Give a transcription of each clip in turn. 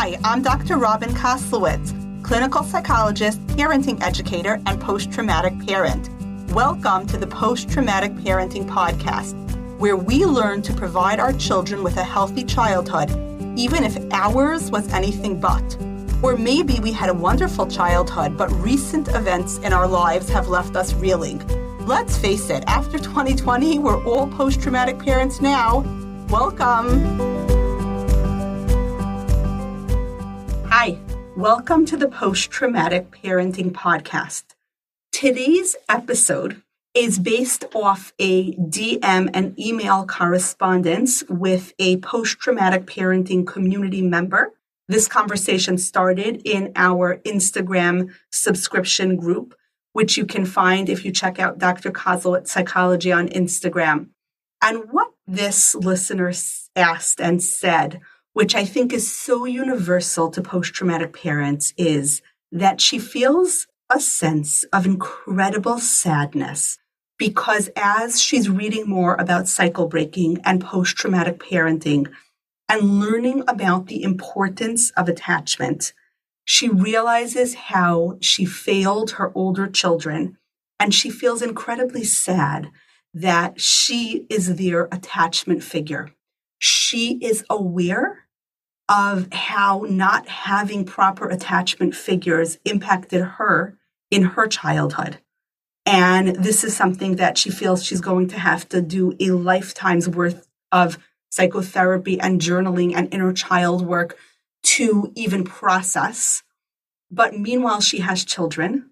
Hi, I'm Dr. Robin Koslowitz, clinical psychologist, parenting educator, and post traumatic parent. Welcome to the Post Traumatic Parenting Podcast, where we learn to provide our children with a healthy childhood, even if ours was anything but. Or maybe we had a wonderful childhood, but recent events in our lives have left us reeling. Let's face it, after 2020, we're all post traumatic parents now. Welcome. Welcome to the Post Traumatic Parenting Podcast. Today's episode is based off a DM and email correspondence with a post traumatic parenting community member. This conversation started in our Instagram subscription group, which you can find if you check out Dr. Koslowitz Psychology on Instagram. And what this listener asked and said, which I think is so universal to post traumatic parents, is that she feels a sense of incredible sadness because as she's reading more about cycle breaking and post traumatic parenting and learning about the importance of attachment, she realizes how she failed her older children and she feels incredibly sad that she is their attachment figure. She is aware of how not having proper attachment figures impacted her in her childhood. And this is something that she feels she's going to have to do a lifetime's worth of psychotherapy and journaling and inner child work to even process. But meanwhile, she has children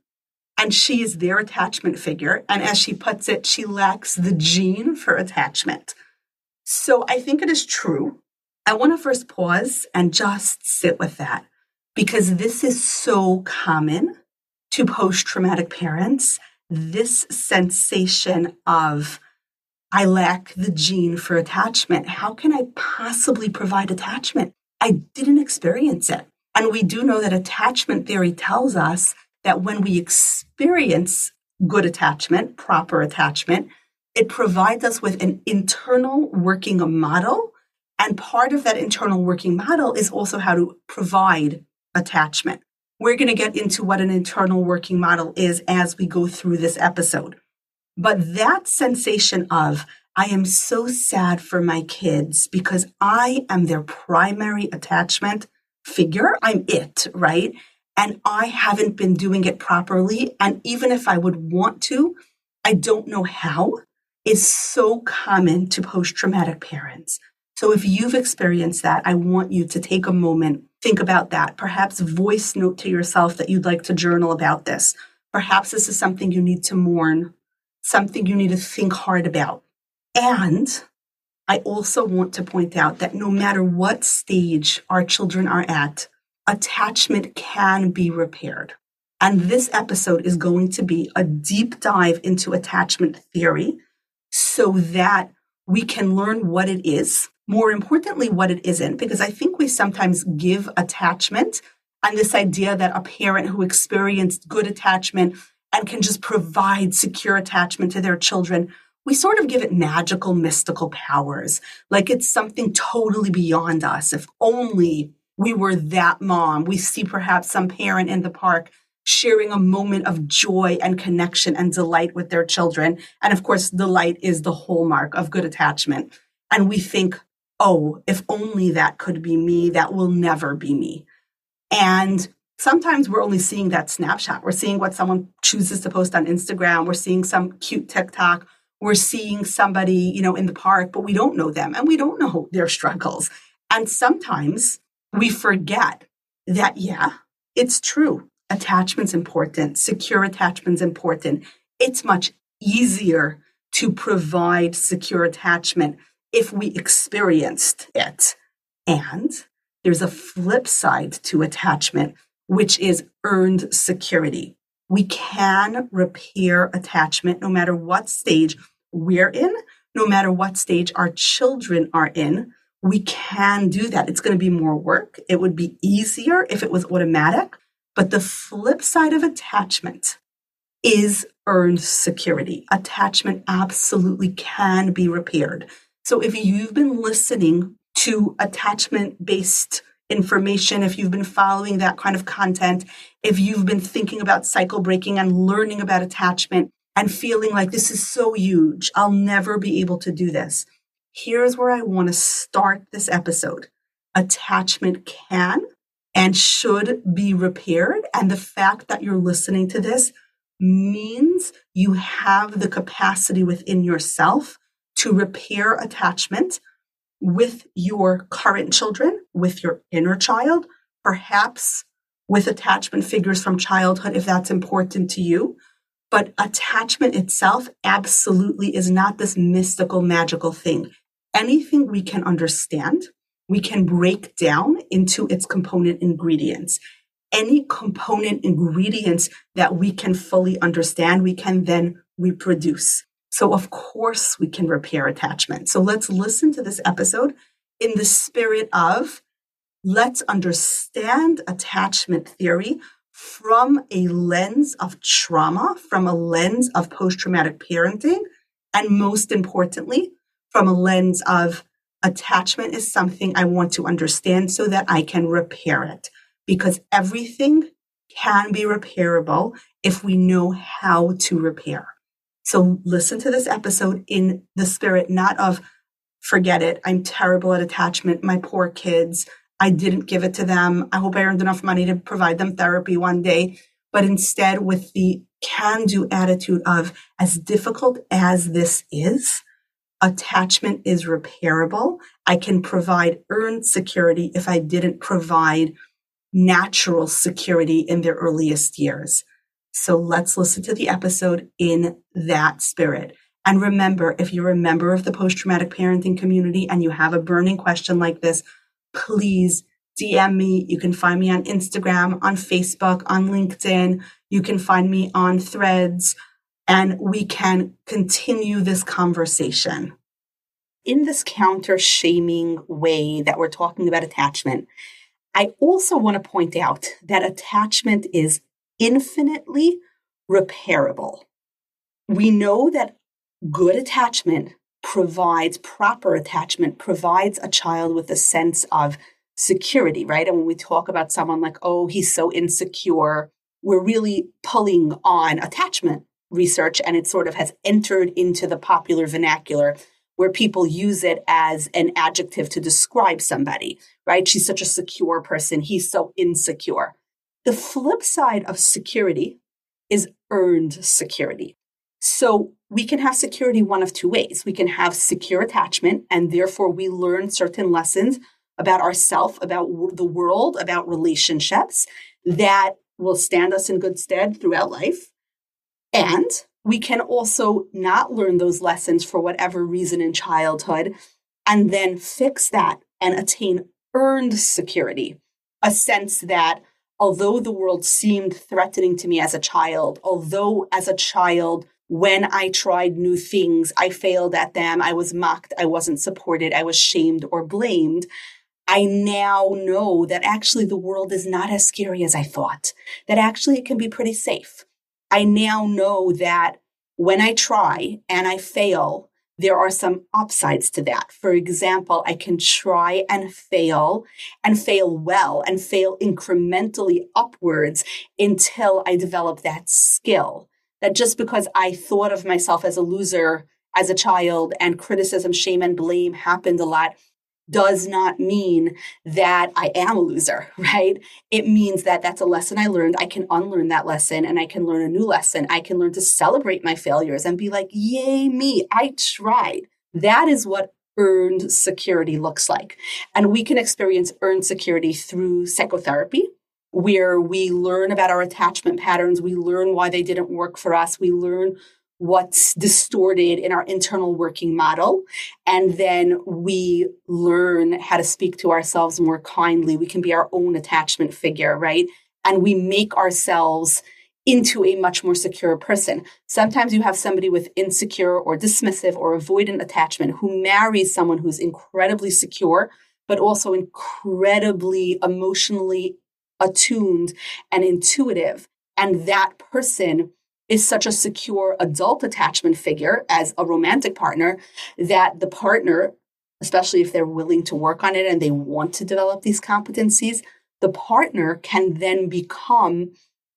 and she is their attachment figure. And as she puts it, she lacks the gene for attachment. So I think it is true. I want to first pause and just sit with that because this is so common to post traumatic parents this sensation of, I lack the gene for attachment. How can I possibly provide attachment? I didn't experience it. And we do know that attachment theory tells us that when we experience good attachment, proper attachment, it provides us with an internal working model. And part of that internal working model is also how to provide attachment. We're going to get into what an internal working model is as we go through this episode. But that sensation of, I am so sad for my kids because I am their primary attachment figure. I'm it, right? And I haven't been doing it properly. And even if I would want to, I don't know how is so common to post traumatic parents. So if you've experienced that, I want you to take a moment think about that. Perhaps voice note to yourself that you'd like to journal about this. Perhaps this is something you need to mourn, something you need to think hard about. And I also want to point out that no matter what stage our children are at, attachment can be repaired. And this episode is going to be a deep dive into attachment theory so that we can learn what it is more importantly, what it isn't, because I think we sometimes give attachment and this idea that a parent who experienced good attachment and can just provide secure attachment to their children, we sort of give it magical, mystical powers. Like it's something totally beyond us. If only we were that mom. We see perhaps some parent in the park sharing a moment of joy and connection and delight with their children. And of course, delight is the hallmark of good attachment. And we think, oh, if only that could be me, that will never be me. And sometimes we're only seeing that snapshot. We're seeing what someone chooses to post on Instagram. We're seeing some cute TikTok. We're seeing somebody, you know, in the park, but we don't know them and we don't know their struggles. And sometimes we forget that, yeah, it's true. Attachment's important. Secure attachment's important. It's much easier to provide secure attachment if we experienced it. And there's a flip side to attachment, which is earned security. We can repair attachment no matter what stage we're in, no matter what stage our children are in. We can do that. It's going to be more work. It would be easier if it was automatic. But the flip side of attachment is earned security. Attachment absolutely can be repaired. So if you've been listening to attachment based information, if you've been following that kind of content, if you've been thinking about cycle breaking and learning about attachment and feeling like this is so huge, I'll never be able to do this. Here's where I want to start this episode. Attachment can and should be repaired. And the fact that you're listening to this means you have the capacity within yourself to repair attachment with your current children, with your inner child, perhaps with attachment figures from childhood if that's important to you. But attachment itself absolutely is not this mystical, magical thing. Anything we can understand, we can break down into its component ingredients. Any component ingredients that we can fully understand, we can then reproduce. So, of course, we can repair attachment. So, let's listen to this episode in the spirit of let's understand attachment theory from a lens of trauma, from a lens of post traumatic parenting, and most importantly, from a lens of attachment is something I want to understand so that I can repair it. Because everything can be repairable if we know how to repair. So listen to this episode in the spirit, not of forget it. I'm terrible at attachment. My poor kids. I didn't give it to them. I hope I earned enough money to provide them therapy one day. But instead, with the can do attitude of as difficult as this is, attachment is repairable. I can provide earned security if I didn't provide natural security in their earliest years. So let's listen to the episode in that spirit. And remember, if you're a member of the post traumatic parenting community and you have a burning question like this, please DM me. You can find me on Instagram, on Facebook, on LinkedIn. You can find me on threads, and we can continue this conversation. In this counter shaming way that we're talking about attachment, I also want to point out that attachment is infinitely repairable. We know that good attachment provides proper attachment, provides a child with a sense of security, right? And when we talk about someone like, oh, he's so insecure, we're really pulling on attachment research and it sort of has entered into the popular vernacular where people use it as an adjective to describe somebody, right? She's such a secure person. He's so insecure. The flip side of security is earned security. So we can have security one of two ways. We can have secure attachment, and therefore we learn certain lessons about ourself, about the world, about relationships that will stand us in good stead throughout life. And we can also not learn those lessons for whatever reason in childhood and then fix that and attain earned security, a sense that although the world seemed threatening to me as a child, although as a child, when I tried new things, I failed at them, I was mocked, I wasn't supported, I was shamed or blamed. I now know that actually the world is not as scary as I thought, that actually it can be pretty safe. I now know that when I try and I fail, there are some upsides to that. For example, I can try and fail and fail well and fail incrementally upwards until I develop that skill. That just because I thought of myself as a loser as a child and criticism, shame, and blame happened a lot does not mean that I am a loser, right? It means that that's a lesson I learned. I can unlearn that lesson and I can learn a new lesson. I can learn to celebrate my failures and be like, yay, me, I tried. That is what earned security looks like. And we can experience earned security through psychotherapy. Where we learn about our attachment patterns, we learn why they didn't work for us, we learn what's distorted in our internal working model. And then we learn how to speak to ourselves more kindly. We can be our own attachment figure, right? And we make ourselves into a much more secure person. Sometimes you have somebody with insecure or dismissive or avoidant attachment who marries someone who's incredibly secure, but also incredibly emotionally attuned and intuitive. And that person is such a secure adult attachment figure as a romantic partner that the partner especially if they're willing to work on it and they want to develop these competencies, the partner can then become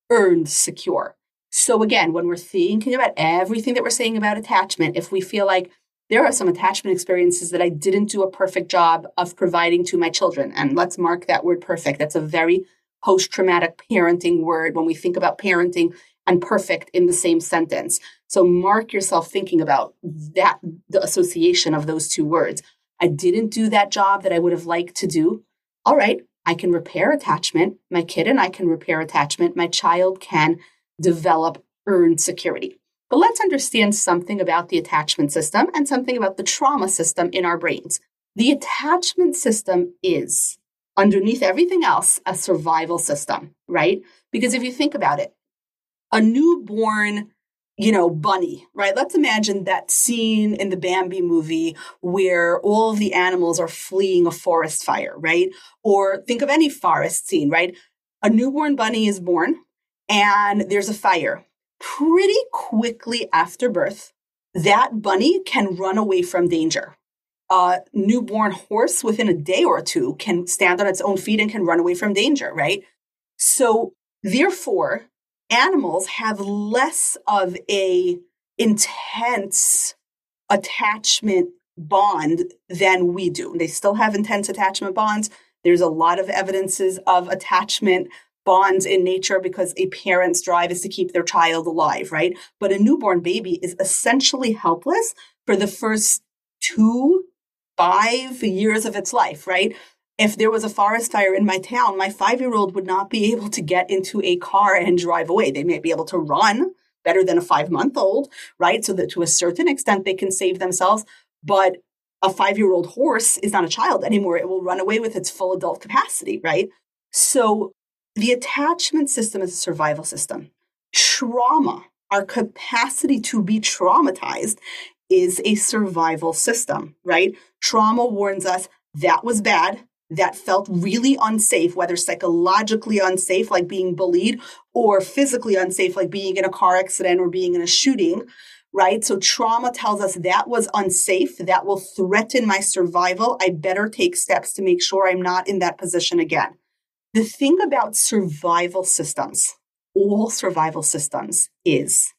earned secure. So again, when we're thinking about everything that we're saying about attachment, if we feel like there are some attachment experiences that I didn't do a perfect job of providing to my children, and let's mark that word perfect. That's a very post traumatic parenting word when we think about parenting and perfect in the same sentence. So mark yourself thinking about that, the association of those two words. I didn't do that job that I would have liked to do. All right, I can repair attachment. My kid and I can repair attachment. My child can develop earned security. But let's understand something about the attachment system and something about the trauma system in our brains. The attachment system is, underneath everything else, a survival system, right? Because if you think about it, a newborn you know, bunny, right? Let's imagine that scene in the Bambi movie where all the animals are fleeing a forest fire, right? Or think of any forest scene, right? A newborn bunny is born and there's a fire. Pretty quickly after birth, that bunny can run away from danger. A newborn horse within a day or two can stand on its own feet and can run away from danger, right? So, therefore, animals have less of a intense attachment bond than we do. They still have intense attachment bonds. There's a lot of evidences of attachment bonds in nature because a parent's drive is to keep their child alive, right? But a newborn baby is essentially helpless for the first two, five years of its life, right? If there was a forest fire in my town, my five year old would not be able to get into a car and drive away. They may be able to run better than a five month old, right? So that to a certain extent they can save themselves. But a five year old horse is not a child anymore. It will run away with its full adult capacity, right? So the attachment system is a survival system. Trauma, our capacity to be traumatized, is a survival system, right? Trauma warns us that was bad that felt really unsafe, whether psychologically unsafe, like being bullied, or physically unsafe, like being in a car accident or being in a shooting, right? So trauma tells us that was unsafe, that will threaten my survival. I better take steps to make sure I'm not in that position again. The thing about survival systems, all survival systems, is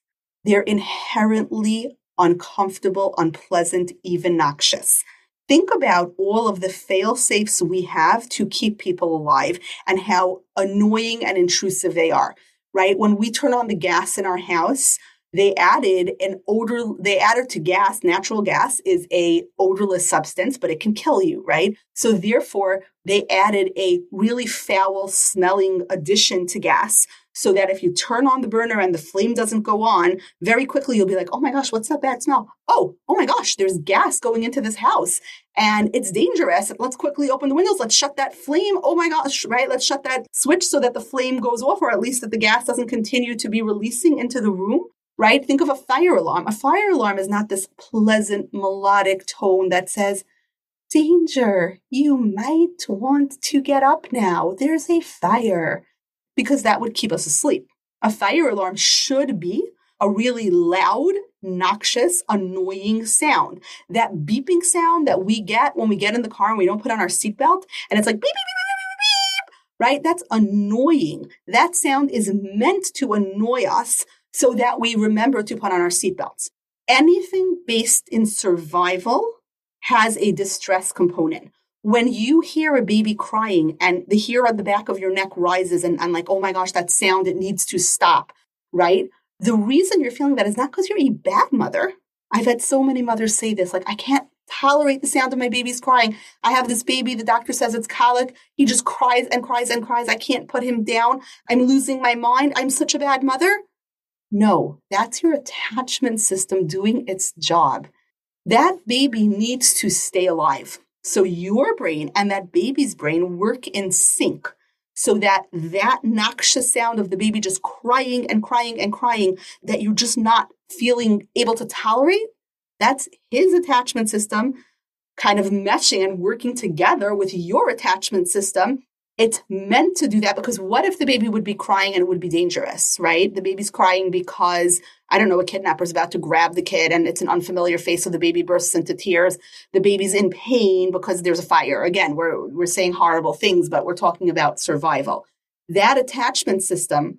they're inherently uncomfortable, unpleasant, even noxious think about all of the fail safes we have to keep people alive and how annoying and intrusive they are, right? When we turn on the gas in our house, they added an odor they added to gas natural gas is a odorless substance but it can kill you right so therefore they added a really foul smelling addition to gas so that if you turn on the burner and the flame doesn't go on, very quickly you'll be like, oh my gosh, what's that bad smell? Oh, oh my gosh, there's gas going into this house and it's dangerous. Let's quickly open the windows. Let's shut that flame. Oh my gosh, right? Let's shut that switch so that the flame goes off or at least that the gas doesn't continue to be releasing into the room. Right? Think of a fire alarm. A fire alarm is not this pleasant melodic tone that says, Danger, you might want to get up now. There's a fire because that would keep us asleep. A fire alarm should be a really loud, noxious, annoying sound. That beeping sound that we get when we get in the car and we don't put on our seatbelt and it's like beep, beep, beep, beep, beep, beep, right? That's annoying. That sound is meant to annoy us so that we remember to put on our seatbelts. Anything based in survival has a distress component when you hear a baby crying and the hair on the back of your neck rises and like, oh my gosh, that sound, it needs to stop, right? The reason you're feeling that is not because you're a bad mother. I've had so many mothers say this, like, I can't tolerate the sound of my baby's crying. I have this baby, the doctor says it's colic. He just cries and cries and cries. I can't put him down. I'm losing my mind. I'm such a bad mother. No, that's your attachment system doing its job. That baby needs to stay alive. So your brain and that baby's brain work in sync so that that noxious sound of the baby just crying and crying and crying that you're just not feeling able to tolerate, that's his attachment system kind of meshing and working together with your attachment system it's meant to do that because what if the baby would be crying and it would be dangerous, right? The baby's crying because, I don't know, a kidnapper's about to grab the kid and it's an unfamiliar face, so the baby bursts into tears. The baby's in pain because there's a fire. Again, we're, we're saying horrible things, but we're talking about survival. That attachment system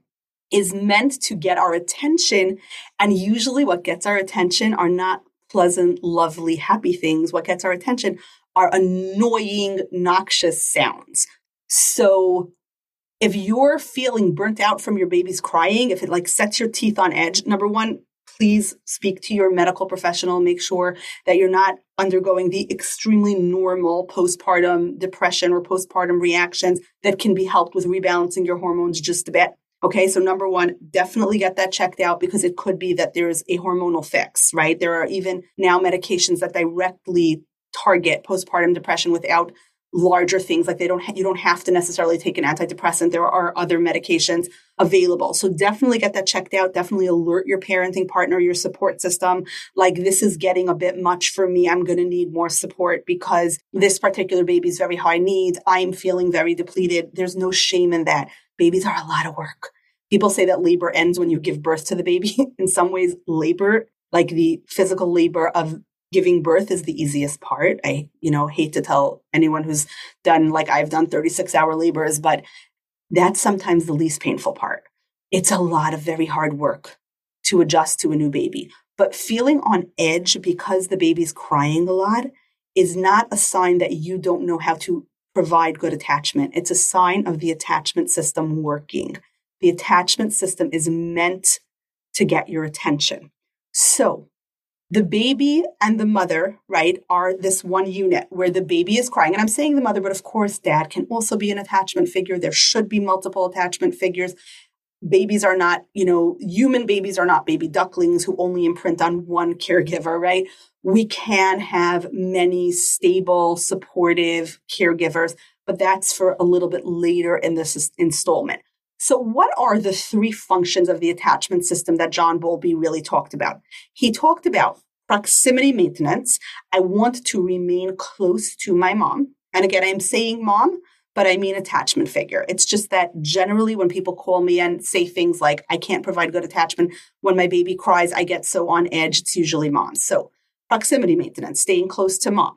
is meant to get our attention. And usually what gets our attention are not pleasant, lovely, happy things. What gets our attention are annoying, noxious sounds. So if you're feeling burnt out from your baby's crying, if it like sets your teeth on edge, number one, please speak to your medical professional. Make sure that you're not undergoing the extremely normal postpartum depression or postpartum reactions that can be helped with rebalancing your hormones just a bit. Okay, so number one, definitely get that checked out because it could be that there's a hormonal fix, right? There are even now medications that directly target postpartum depression without larger things like they don't ha- you don't have to necessarily take an antidepressant. There are other medications available. So definitely get that checked out. Definitely alert your parenting partner your support system. Like this is getting a bit much for me. I'm going to need more support because this particular baby is very high needs i'm feeling very depleted. There's no shame in that. Babies are a lot of work. People say that labor ends when you give birth to the baby. In some ways labor like the physical labor of giving birth is the easiest part. I, you know, hate to tell anyone who's done like I've done 36 hour labors, but that's sometimes the least painful part. It's a lot of very hard work to adjust to a new baby. But feeling on edge because the baby's crying a lot is not a sign that you don't know how to provide good attachment. It's a sign of the attachment system working. The attachment system is meant to get your attention. So the baby and the mother, right, are this one unit where the baby is crying. And I'm saying the mother, but of course, dad can also be an attachment figure. There should be multiple attachment figures. Babies are not, you know, human babies are not baby ducklings who only imprint on one caregiver, right? We can have many stable, supportive caregivers, but that's for a little bit later in this installment. So, what are the three functions of the attachment system that John Bowlby really talked about? He talked about proximity maintenance. I want to remain close to my mom. And again, I'm saying mom, but I mean attachment figure. It's just that generally when people call me and say things like, I can't provide good attachment, when my baby cries, I get so on edge, it's usually mom. So, proximity maintenance, staying close to mom.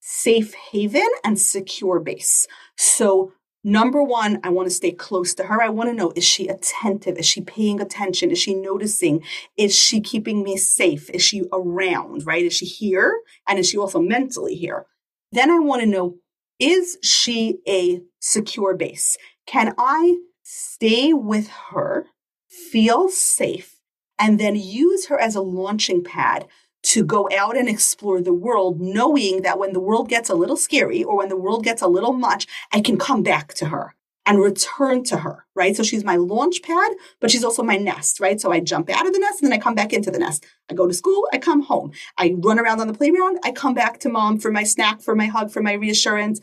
Safe haven and secure base. So, Number one, I want to stay close to her. I want to know is she attentive? Is she paying attention? Is she noticing? Is she keeping me safe? Is she around, right? Is she here? And is she also mentally here? Then I want to know is she a secure base? Can I stay with her, feel safe, and then use her as a launching pad to go out and explore the world, knowing that when the world gets a little scary or when the world gets a little much, I can come back to her and return to her, right? So she's my launch pad, but she's also my nest, right? So I jump out of the nest and then I come back into the nest. I go to school, I come home. I run around on the playground, I come back to mom for my snack, for my hug, for my reassurance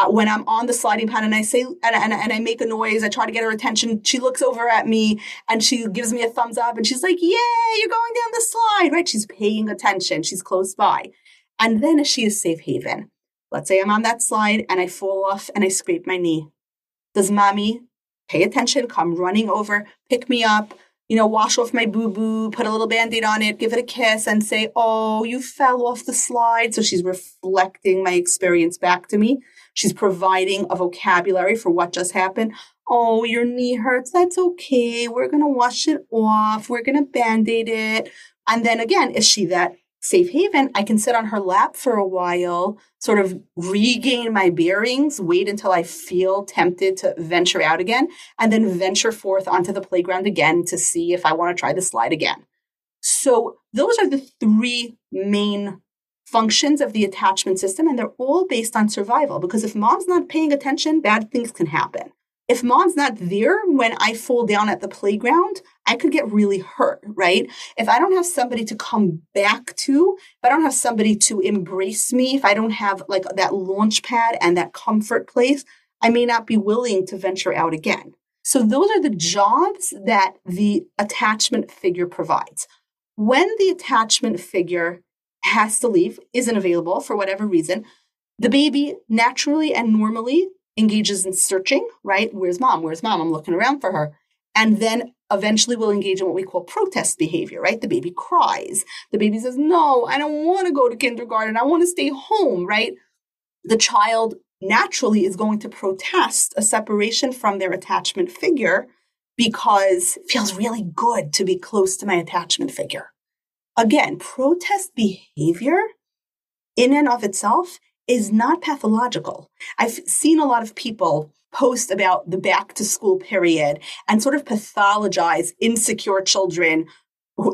uh, when I'm on the sliding pad and I say, and, and, and I make a noise, I try to get her attention. She looks over at me and she gives me a thumbs up and she's like, Yay, you're going down the slide, right? She's paying attention. She's close by. And then she is safe haven. Let's say I'm on that slide and I fall off and I scrape my knee. Does mommy pay attention, come running over, pick me up, you know, wash off my boo boo, put a little band aid on it, give it a kiss, and say, Oh, you fell off the slide. So she's reflecting my experience back to me. She's providing a vocabulary for what just happened. Oh, your knee hurts. That's okay. We're going to wash it off. We're going to band aid it. And then again, is she that safe haven? I can sit on her lap for a while, sort of regain my bearings, wait until I feel tempted to venture out again, and then venture forth onto the playground again to see if I want to try the slide again. So, those are the three main functions of the attachment system, and they're all based on survival. Because if mom's not paying attention, bad things can happen. If mom's not there when I fall down at the playground, I could get really hurt, right? If I don't have somebody to come back to, if I don't have somebody to embrace me, if I don't have like that launch pad and that comfort place, I may not be willing to venture out again. So those are the jobs that the attachment figure provides. When the attachment figure has to leave, isn't available for whatever reason, the baby naturally and normally engages in searching, right? Where's mom? Where's mom? I'm looking around for her. And then eventually will engage in what we call protest behavior, right? The baby cries. The baby says, No, I don't want to go to kindergarten. I want to stay home, right? The child naturally is going to protest a separation from their attachment figure because it feels really good to be close to my attachment figure. Again, protest behavior in and of itself is not pathological. I've seen a lot of people post about the back to school period and sort of pathologize insecure children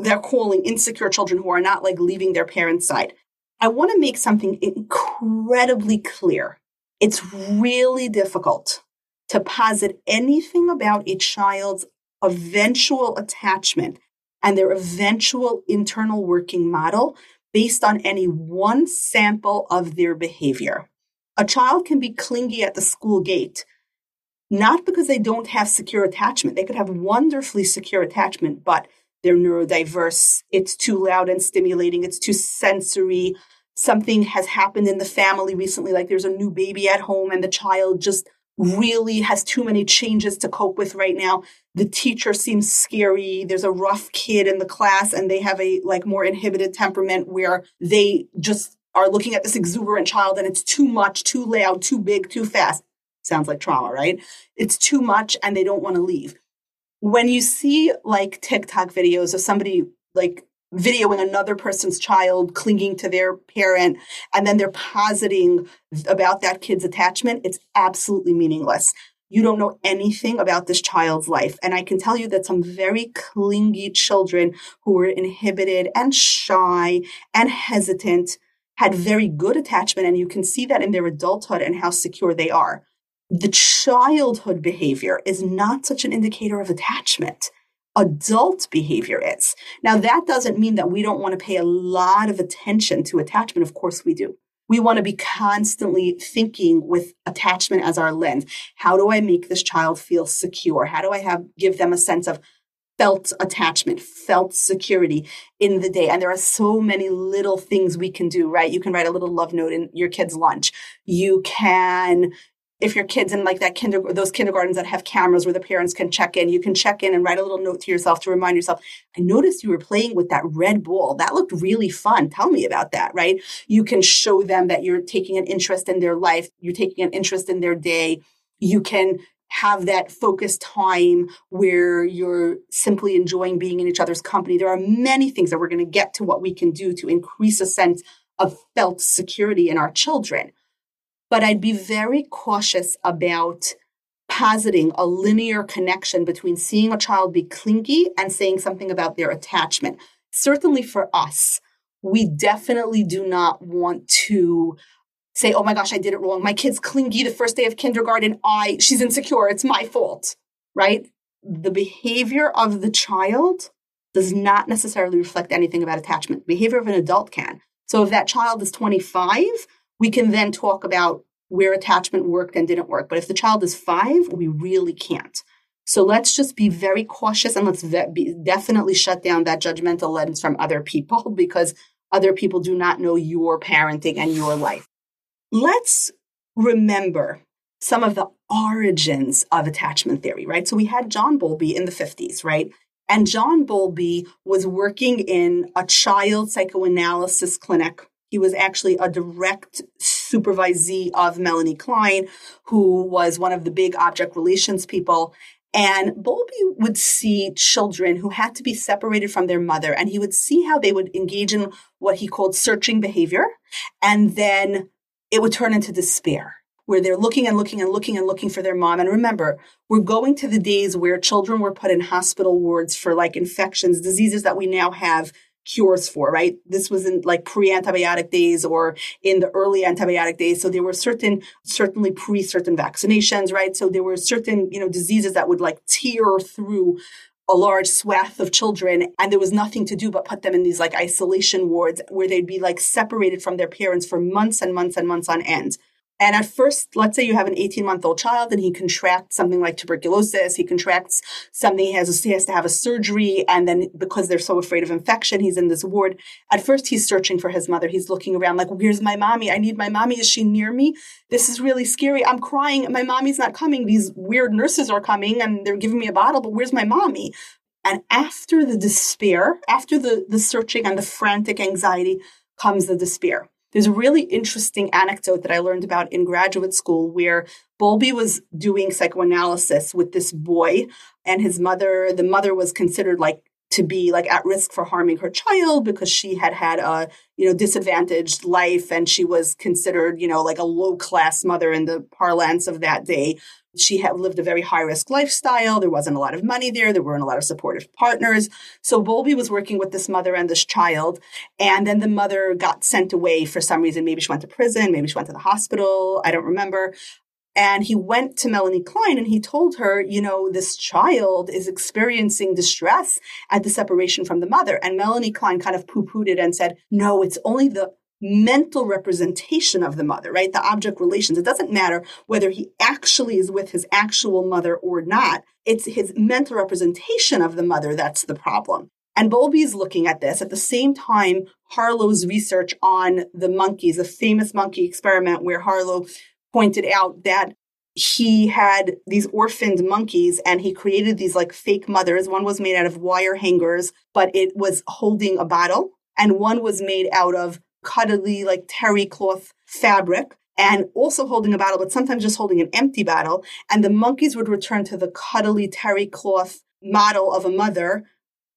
they're calling insecure children who are not like leaving their parents' side. I want to make something incredibly clear. It's really difficult to posit anything about a child's eventual attachment and their eventual internal working model based on any one sample of their behavior. A child can be clingy at the school gate, not because they don't have secure attachment. They could have wonderfully secure attachment, but they're neurodiverse. It's too loud and stimulating. It's too sensory. Something has happened in the family recently, like there's a new baby at home and the child just really has too many changes to cope with right now. The teacher seems scary. There's a rough kid in the class and they have a like more inhibited temperament where they just are looking at this exuberant child and it's too much, too loud, too big, too fast. Sounds like trauma, right? It's too much and they don't want to leave. When you see like TikTok videos of somebody like videoing another person's child clinging to their parent and then they're positing about that kid's attachment, it's absolutely meaningless. You don't know anything about this child's life. And I can tell you that some very clingy children who were inhibited and shy and hesitant had very good attachment. And you can see that in their adulthood and how secure they are. The childhood behavior is not such an indicator of attachment adult behavior is. Now, that doesn't mean that we don't want to pay a lot of attention to attachment. Of course, we do. We want to be constantly thinking with attachment as our lens. How do I make this child feel secure? How do I have give them a sense of felt attachment, felt security in the day. And there are so many little things we can do, right? You can write a little love note in your kid's lunch. You can if your kids in like that kinder those kindergartens that have cameras where the parents can check in you can check in and write a little note to yourself to remind yourself i noticed you were playing with that red ball. That looked really fun. Tell me about that right? You can show them that you're taking an interest in their life you're taking an interest in their day. You can have that focused time where you're simply enjoying being in each other's company. There are many things that we're going to get to what we can do to increase a sense of felt security in our children but I'd be very cautious about positing a linear connection between seeing a child be clingy and saying something about their attachment. Certainly for us, we definitely do not want to say, oh my gosh, I did it wrong. My kid's clingy the first day of kindergarten. I, she's insecure. It's my fault, right? The behavior of the child does not necessarily reflect anything about attachment. The behavior of an adult can. So if that child is 25, we can then talk about where attachment worked and didn't work. But if the child is five, we really can't. So let's just be very cautious and let's be, definitely shut down that judgmental lens from other people because other people do not know your parenting and your life. Let's remember some of the origins of attachment theory, right? So we had John Bowlby in the 50s, right? And John Bowlby was working in a child psychoanalysis clinic he was actually a direct supervisee of Melanie Klein, who was one of the big object relations people. And Bowlby would see children who had to be separated from their mother, and he would see how they would engage in what he called searching behavior. And then it would turn into despair, where they're looking and looking and looking and looking for their mom. And remember, we're going to the days where children were put in hospital wards for like infections, diseases that we now have cures for, right? This was in like pre-antibiotic days or in the early antibiotic days. So there were certain, certainly pre certain vaccinations, right? So there were certain, you know, diseases that would like tear through a large swath of children and there was nothing to do but put them in these like isolation wards where they'd be like separated from their parents for months and months and months on end. And at first, let's say you have an 18 month old child and he contracts something like tuberculosis, he contracts something, he has, he has to have a surgery. And then because they're so afraid of infection, he's in this ward. At first, he's searching for his mother. He's looking around like, where's my mommy? I need my mommy. Is she near me? This is really scary. I'm crying. My mommy's not coming. These weird nurses are coming and they're giving me a bottle, but where's my mommy? And after the despair, after the, the searching and the frantic anxiety comes the despair. There's a really interesting anecdote that I learned about in graduate school where Bowlby was doing psychoanalysis with this boy and his mother. The mother was considered like to be like at risk for harming her child because she had had a you know disadvantaged life and she was considered you know like a low class mother in the parlance of that day she had lived a very high risk lifestyle. There wasn't a lot of money there. There weren't a lot of supportive partners. So Bowlby was working with this mother and this child. And then the mother got sent away for some reason. Maybe she went to prison. Maybe she went to the hospital. I don't remember. And he went to Melanie Klein and he told her, you know, this child is experiencing distress at the separation from the mother. And Melanie Klein kind of poo pooed it and said, no, it's only the mental representation of the mother, right? The object relations. It doesn't matter whether he actually is with his actual mother or not. It's his mental representation of the mother that's the problem. And Bowlby's looking at this at the same time Harlow's research on the monkeys, a famous monkey experiment where Harlow pointed out that he had these orphaned monkeys and he created these like fake mothers. One was made out of wire hangers, but it was holding a bottle. And one was made out of cuddly, like terry cloth fabric and also holding a bottle, but sometimes just holding an empty bottle. And the monkeys would return to the cuddly terry cloth model of a mother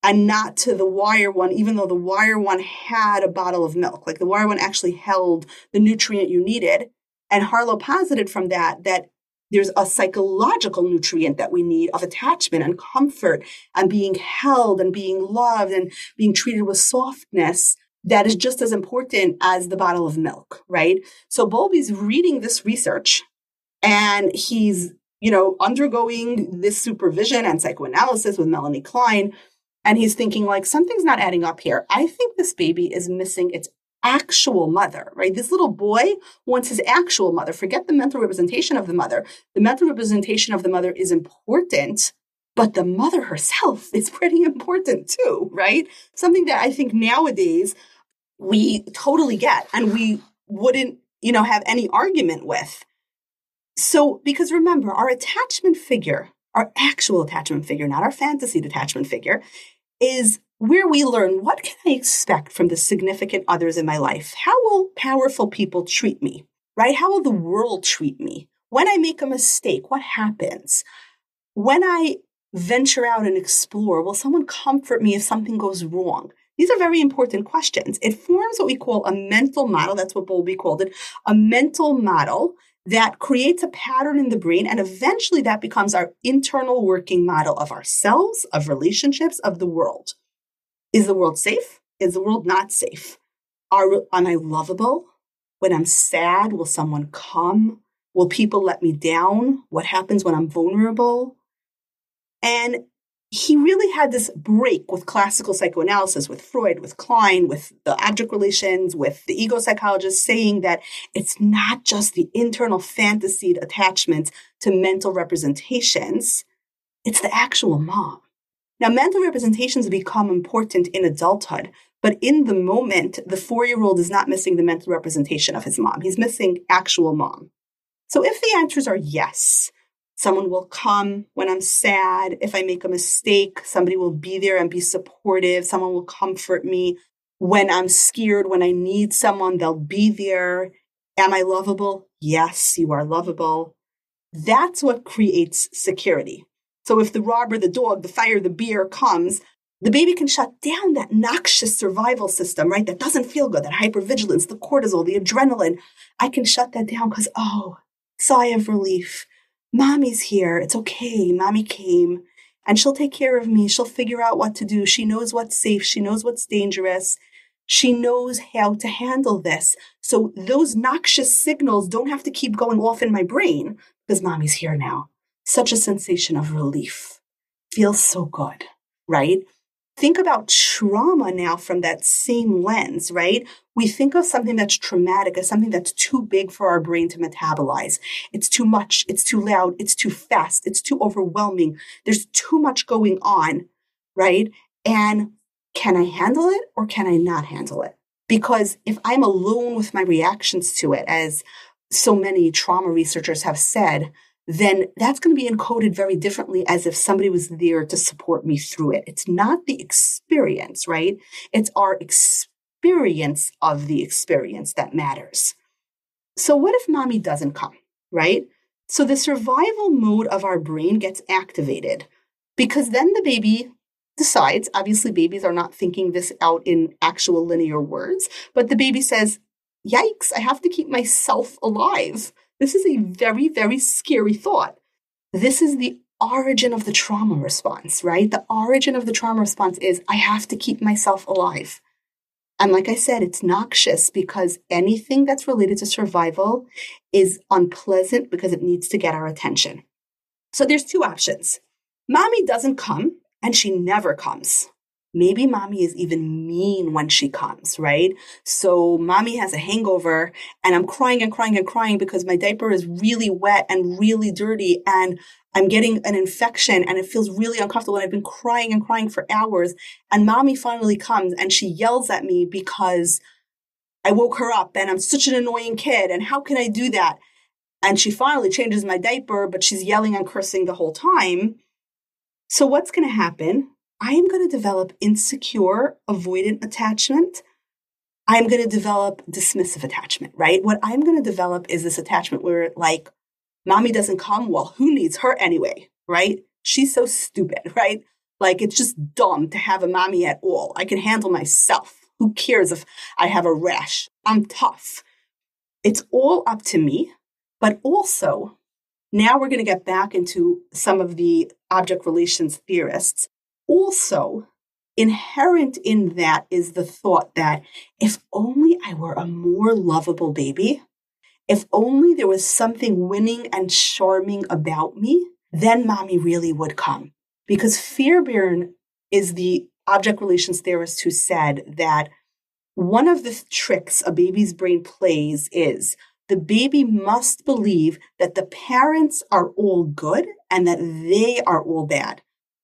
and not to the wire one, even though the wire one had a bottle of milk. Like the wire one actually held the nutrient you needed. And Harlow posited from that that there's a psychological nutrient that we need of attachment and comfort and being held and being loved and being treated with softness that is just as important as the bottle of milk, right? So Bowlby's reading this research and he's, you know, undergoing this supervision and psychoanalysis with Melanie Klein. And he's thinking, like, something's not adding up here. I think this baby is missing its actual mother, right? This little boy wants his actual mother. Forget the mental representation of the mother. The mental representation of the mother is important, but the mother herself is pretty important too, right? Something that I think nowadays we totally get and we wouldn't, you know, have any argument with. So, because remember, our attachment figure, our actual attachment figure, not our fantasy attachment figure, is where we learn what can I expect from the significant others in my life? How will powerful people treat me? Right? How will the world treat me? When I make a mistake, what happens? When I venture out and explore, will someone comfort me if something goes wrong? These are very important questions. It forms what we call a mental model. That's what Bowlby called it a mental model that creates a pattern in the brain. And eventually that becomes our internal working model of ourselves, of relationships, of the world. Is the world safe? Is the world not safe? Are, am I lovable? When I'm sad, will someone come? Will people let me down? What happens when I'm vulnerable? And he really had this break with classical psychoanalysis, with Freud, with Klein, with the object relations, with the ego psychologists, saying that it's not just the internal fantasied attachments to mental representations, it's the actual mom. Now, mental representations become important in adulthood, but in the moment, the four year old is not missing the mental representation of his mom. He's missing actual mom. So if the answers are yes, Someone will come when I'm sad. If I make a mistake, somebody will be there and be supportive. Someone will comfort me. When I'm scared, when I need someone, they'll be there. Am I lovable? Yes, you are lovable. That's what creates security. So if the robber, the dog, the fire, the beer comes, the baby can shut down that noxious survival system, right? That doesn't feel good, that hypervigilance, the cortisol, the adrenaline. I can shut that down because, oh, sigh of relief. Mommy's here. It's okay. Mommy came and she'll take care of me. She'll figure out what to do. She knows what's safe. She knows what's dangerous. She knows how to handle this. So those noxious signals don't have to keep going off in my brain because mommy's here now. Such a sensation of relief. Feels so good, right? Think about trauma now from that same lens, right? We think of something that's traumatic as something that's too big for our brain to metabolize. It's too much. It's too loud. It's too fast. It's too overwhelming. There's too much going on, right? And can I handle it or can I not handle it? Because if I'm alone with my reactions to it, as so many trauma researchers have said, then that's going to be encoded very differently as if somebody was there to support me through it. It's not the experience, right? It's our experience of the experience that matters. So, what if mommy doesn't come, right? So, the survival mode of our brain gets activated because then the baby decides, obviously, babies are not thinking this out in actual linear words, but the baby says, Yikes, I have to keep myself alive. This is a very, very scary thought. This is the origin of the trauma response, right? The origin of the trauma response is I have to keep myself alive. And like I said, it's noxious because anything that's related to survival is unpleasant because it needs to get our attention. So there's two options. Mommy doesn't come and she never comes. Maybe mommy is even mean when she comes, right? So mommy has a hangover and I'm crying and crying and crying because my diaper is really wet and really dirty and I'm getting an infection and it feels really uncomfortable and I've been crying and crying for hours. And mommy finally comes and she yells at me because I woke her up and I'm such an annoying kid. And how can I do that? And she finally changes my diaper, but she's yelling and cursing the whole time. So what's going to happen? I am going to develop insecure, avoidant attachment. I'm going to develop dismissive attachment, right? What I'm going to develop is this attachment where, like, mommy doesn't come. Well, who needs her anyway, right? She's so stupid, right? Like, it's just dumb to have a mommy at all. I can handle myself. Who cares if I have a rash? I'm tough. It's all up to me. But also, now we're going to get back into some of the object relations theorists also, inherent in that is the thought that if only I were a more lovable baby, if only there was something winning and charming about me, then mommy really would come. Because Fairbairn is the object relations theorist who said that one of the tricks a baby's brain plays is the baby must believe that the parents are all good and that they are all bad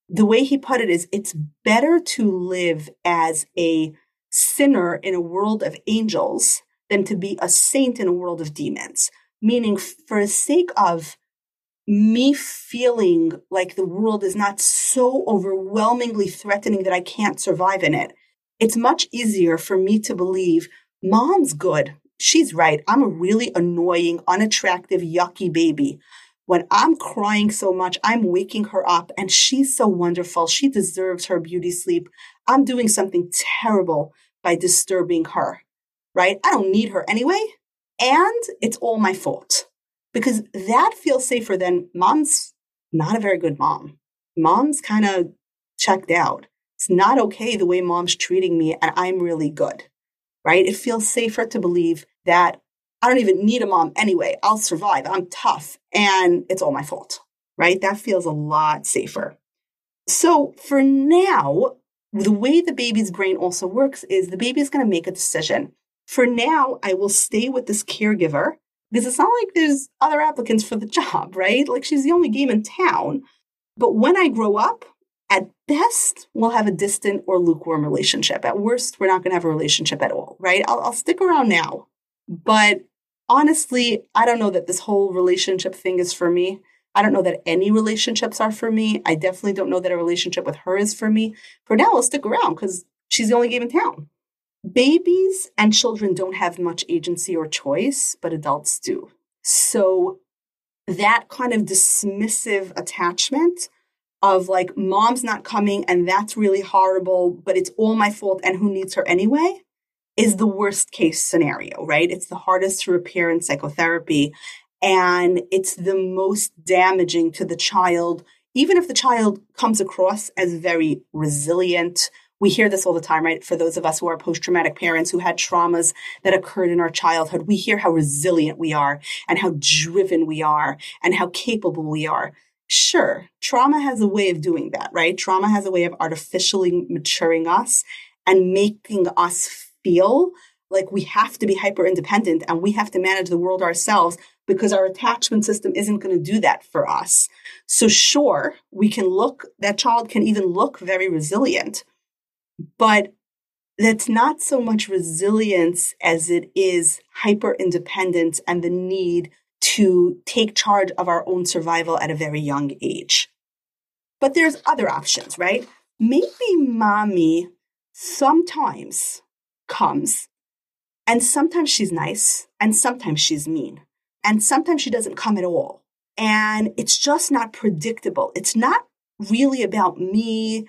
the way he put it is it's better to live as a sinner in a world of angels than to be a saint in a world of demons. Meaning, for the sake of me feeling like the world is not so overwhelmingly threatening that I can't survive in it, it's much easier for me to believe mom's good. She's right. I'm a really annoying, unattractive, yucky baby when I'm crying so much, I'm waking her up and she's so wonderful. She deserves her beauty sleep. I'm doing something terrible by disturbing her, right? I don't need her anyway. And it's all my fault because that feels safer than mom's not a very good mom. Mom's kind of checked out. It's not okay the way mom's treating me and I'm really good, right? It feels safer to believe that I don't even need a mom anyway. I'll survive. I'm tough and it's all my fault, right? That feels a lot safer. So for now, the way the baby's brain also works is the baby's going to make a decision. For now, I will stay with this caregiver because it's not like there's other applicants for the job, right? Like she's the only game in town. But when I grow up, at best, we'll have a distant or lukewarm relationship. At worst, we're not going to have a relationship at all, right? I'll, I'll stick around now but honestly, I don't know that this whole relationship thing is for me. I don't know that any relationships are for me. I definitely don't know that a relationship with her is for me. For now, I'll stick around because she's the only game in town. Babies and children don't have much agency or choice, but adults do. So that kind of dismissive attachment of like, mom's not coming and that's really horrible, but it's all my fault and who needs her anyway is the worst case scenario, right? It's the hardest to repair in psychotherapy. And it's the most damaging to the child, even if the child comes across as very resilient. We hear this all the time, right? For those of us who are post traumatic parents who had traumas that occurred in our childhood, we hear how resilient we are and how driven we are and how capable we are. Sure, trauma has a way of doing that, right? Trauma has a way of artificially maturing us and making us feel like we have to be hyper independent and we have to manage the world ourselves because our attachment system isn't going to do that for us. So, sure, we can look, that child can even look very resilient, but that's not so much resilience as it is hyper independence and the need to take charge of our own survival at a very young age. But there's other options, right? Maybe mommy sometimes comes and sometimes she's nice and sometimes she's mean and sometimes she doesn't come at all. And it's just not predictable. It's not really about me.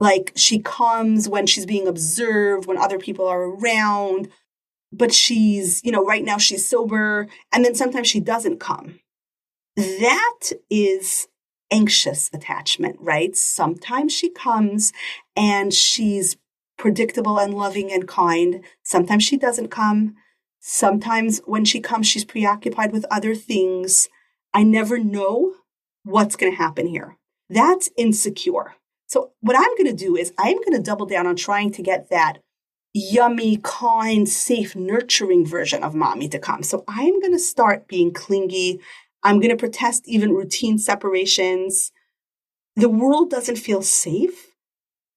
Like she comes when she's being observed, when other people are around, but she's, you know, right now she's sober. And then sometimes she doesn't come. That is anxious attachment, right? Sometimes she comes and she's predictable and loving and kind. Sometimes she doesn't come. Sometimes when she comes, she's preoccupied with other things. I never know what's going to happen here. That's insecure. So, what I'm going to do is I'm going to double down on trying to get that yummy, kind, safe, nurturing version of mommy to come. So, I'm going to start being clingy. I'm going to protest even routine separations. The world doesn't feel safe.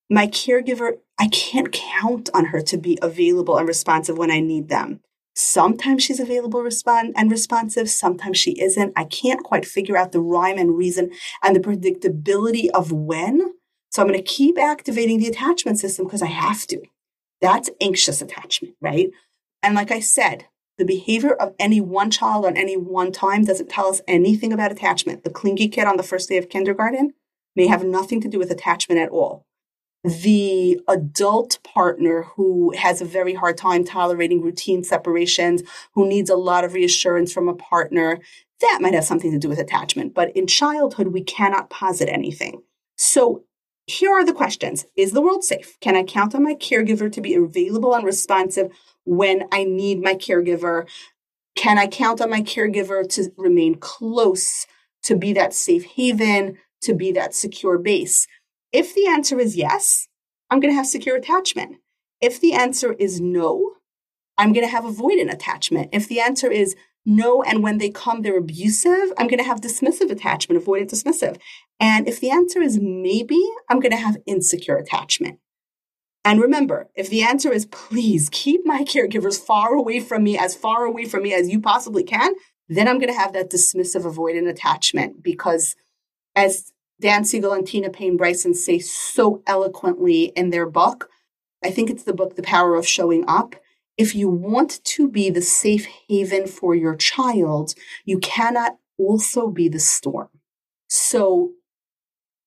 My caregiver, I can't count on her to be available and responsive when I need them. Sometimes she's available respond and responsive, sometimes she isn't. I can't quite figure out the rhyme and reason and the predictability of when. So I'm going to keep activating the attachment system because I have to. That's anxious attachment, right? And like I said, the behavior of any one child on any one time doesn't tell us anything about attachment. The clingy kid on the first day of kindergarten may have nothing to do with attachment at all the adult partner who has a very hard time tolerating routine separations, who needs a lot of reassurance from a partner, that might have something to do with attachment. But in childhood, we cannot posit anything. So here are the questions Is the world safe? Can I count on my caregiver to be available and responsive when I need my caregiver? Can I count on my caregiver to remain close, to be that safe haven, to be that secure base? If the answer is yes, I'm going to have secure attachment. If the answer is no, I'm going to have avoidant attachment. If the answer is no, and when they come, they're abusive, I'm going to have dismissive attachment, avoidant dismissive. And if the answer is maybe, I'm going to have insecure attachment. And remember, if the answer is please keep my caregivers far away from me, as far away from me as you possibly can, then I'm going to have that dismissive avoidant attachment because as Dan Siegel and Tina Payne Bryson say so eloquently in their book. I think it's the book, The Power of Showing Up. If you want to be the safe haven for your child, you cannot also be the storm. So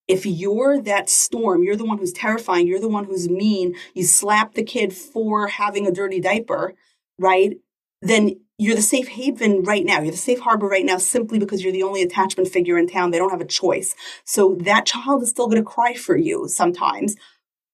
if you're that storm, you're the one who's terrifying, you're the one who's mean, you slap the kid for having a dirty diaper, right? Then you're the safe haven right now. You're the safe harbor right now simply because you're the only attachment figure in town. They don't have a choice. So that child is still going to cry for you sometimes,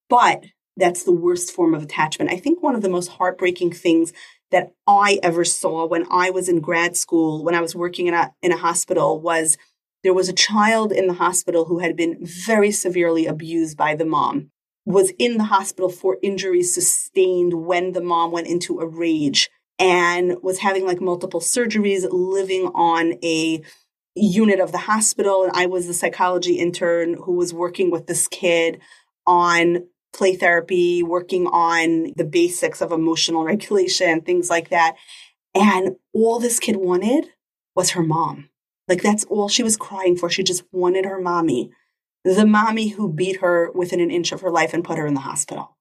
but that's the worst form of attachment. I think one of the most heartbreaking things that I ever saw when I was in grad school, when I was working in a, in a hospital was there was a child in the hospital who had been very severely abused by the mom, was in the hospital for injuries sustained when the mom went into a rage and was having like multiple surgeries, living on a unit of the hospital. And I was the psychology intern who was working with this kid on play therapy, working on the basics of emotional regulation, things like that. And all this kid wanted was her mom. Like that's all she was crying for. She just wanted her mommy, the mommy who beat her within an inch of her life and put her in the hospital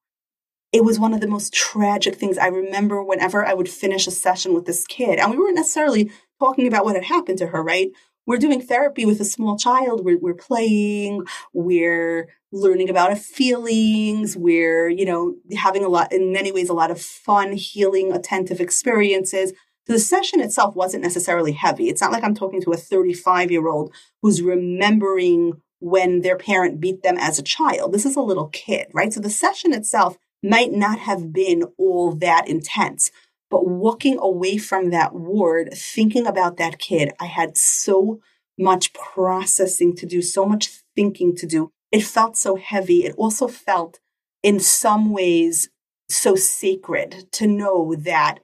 it was one of the most tragic things. I remember whenever I would finish a session with this kid, and we weren't necessarily talking about what had happened to her, right? We're doing therapy with a small child. We're, we're playing. We're learning about our feelings. We're, you know, having a lot, in many ways, a lot of fun, healing, attentive experiences. So the session itself wasn't necessarily heavy. It's not like I'm talking to a 35 year old who's remembering when their parent beat them as a child. This is a little kid, right? So the session itself might not have been all that intense. But walking away from that ward, thinking about that kid, I had so much processing to do, so much thinking to do. It felt so heavy. It also felt in some ways so sacred to know that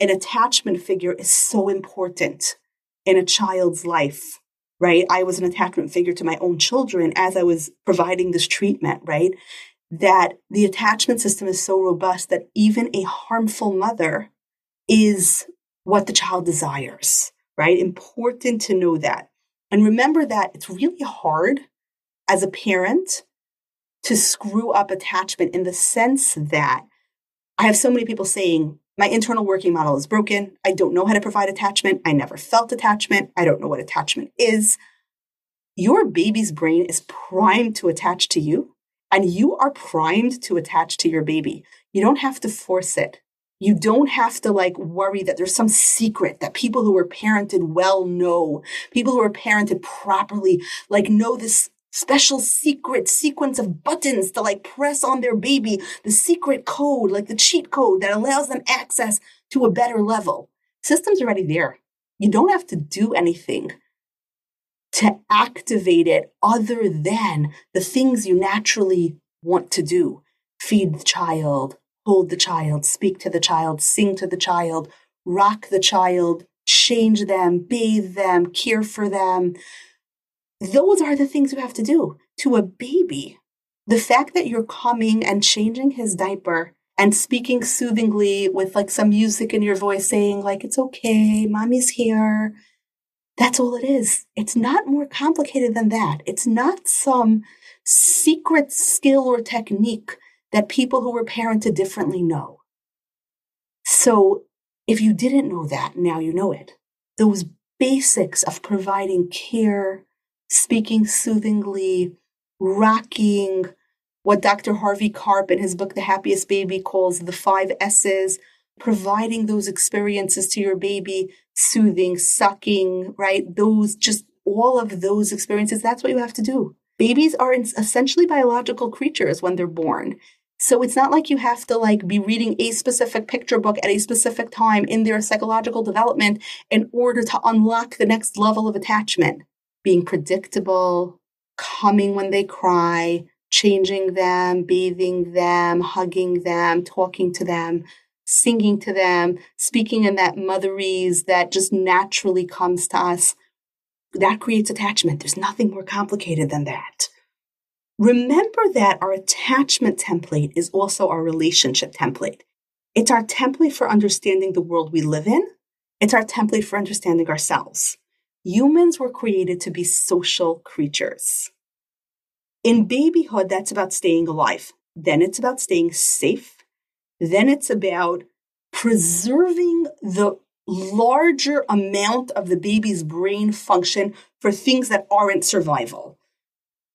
an attachment figure is so important in a child's life, right? I was an attachment figure to my own children as I was providing this treatment, right? That the attachment system is so robust that even a harmful mother is what the child desires, right? Important to know that. And remember that it's really hard as a parent to screw up attachment in the sense that I have so many people saying, my internal working model is broken. I don't know how to provide attachment. I never felt attachment. I don't know what attachment is. Your baby's brain is primed to attach to you, and you are primed to attach to your baby. You don't have to force it. You don't have to like worry that there's some secret that people who are parented well know. People who are parented properly like know this special secret sequence of buttons to like press on their baby, the secret code, like the cheat code that allows them access to a better level. System's already there. You don't have to do anything to activate it other than the things you naturally want to do. Feed the child, hold the child, speak to the child, sing to the child, rock the child, change them, bathe them, care for them, those are the things you have to do to a baby. The fact that you're coming and changing his diaper and speaking soothingly with like some music in your voice saying like it's okay, mommy's here. That's all it is. It's not more complicated than that. It's not some secret skill or technique that people who were parented differently know. So if you didn't know that, now you know it. Those basics of providing care, speaking soothingly, rocking, what Dr. Harvey Karp in his book, The Happiest Baby, calls the five S's, providing those experiences to your baby, soothing, sucking, right? Those, just all of those experiences, that's what you have to do. Babies are essentially biological creatures when they're born. So it's not like you have to like be reading a specific picture book at a specific time in their psychological development in order to unlock the next level of attachment being predictable, coming when they cry, changing them, bathing them, hugging them, talking to them, singing to them, speaking in that motherese that just naturally comes to us. That creates attachment. There's nothing more complicated than that. Remember that our attachment template is also our relationship template. It's our template for understanding the world we live in. It's our template for understanding ourselves. Humans were created to be social creatures. In babyhood, that's about staying alive. Then it's about staying safe. Then it's about preserving the larger amount of the baby's brain function for things that aren't survival.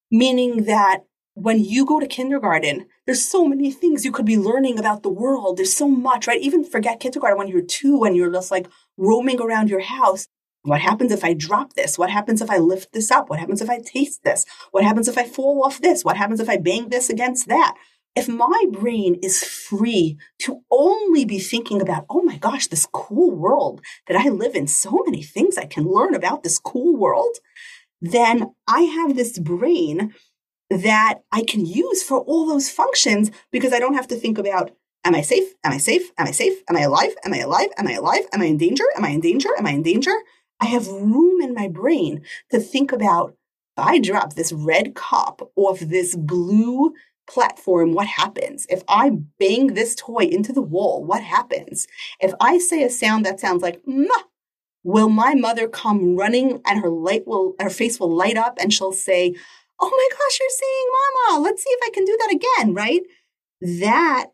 Meaning that when you go to kindergarten, there's so many things you could be learning about the world. There's so much, right? Even forget kindergarten when you're two and you're just like roaming around your house. What happens if I drop this? What happens if I lift this up? What happens if I taste this? What happens if I fall off this? What happens if I bang this against that? If my brain is free to only be thinking about, oh my gosh, this cool world that I live in, so many things I can learn about this cool world, then I have this brain that I can use for all those functions because I don't have to think about Am I safe? Am I safe? Am I safe? Am I alive? Am I alive? Am I alive? Am I in danger? Am I in danger? Am I in danger? I have room in my brain to think about if I drop this red cup off this blue platform, what happens? If I bang this toy into the wall, what happens? If I say a sound that sounds like ma, will my mother come running and her light will her face will light up and she'll say, "Oh my gosh, you're saying mama. Let's see if I can do that again," right? That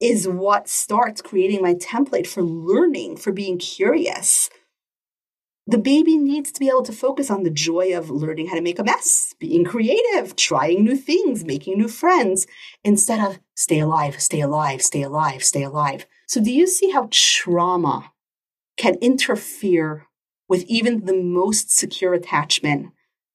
is what starts creating my template for learning, for being curious the baby needs to be able to focus on the joy of learning how to make a mess, being creative, trying new things, making new friends, instead of stay alive, stay alive, stay alive, stay alive. So, do you see how trauma can interfere with even the most secure attachment?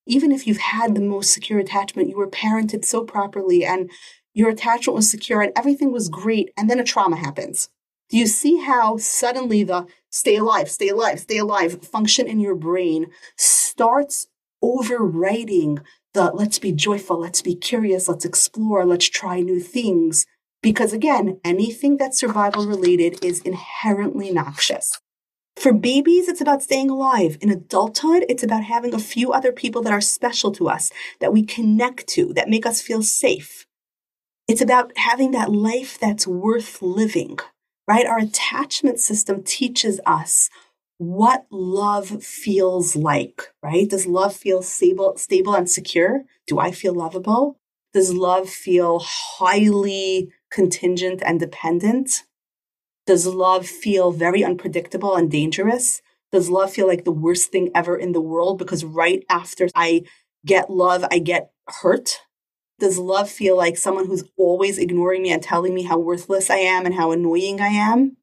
Even if you've had the most secure attachment, you were parented so properly and your attachment was secure and everything was great, and then a trauma happens. Do you see how suddenly the stay alive, stay alive, stay alive function in your brain starts overwriting the let's be joyful, let's be curious, let's explore, let's try new things. Because again, anything that's survival related is inherently noxious. For babies, it's about staying alive. In adulthood, it's about having a few other people that are special to us, that we connect to, that make us feel safe. It's about having that life that's worth living, right? Our attachment system teaches us what love feels like, right? Does love feel stable, stable and secure? Do I feel lovable? Does love feel highly contingent and dependent? Does love feel very unpredictable and dangerous? Does love feel like the worst thing ever in the world because right after I get love, I get hurt? Does love feel like someone who's always ignoring me and telling me how worthless I am and how annoying I am?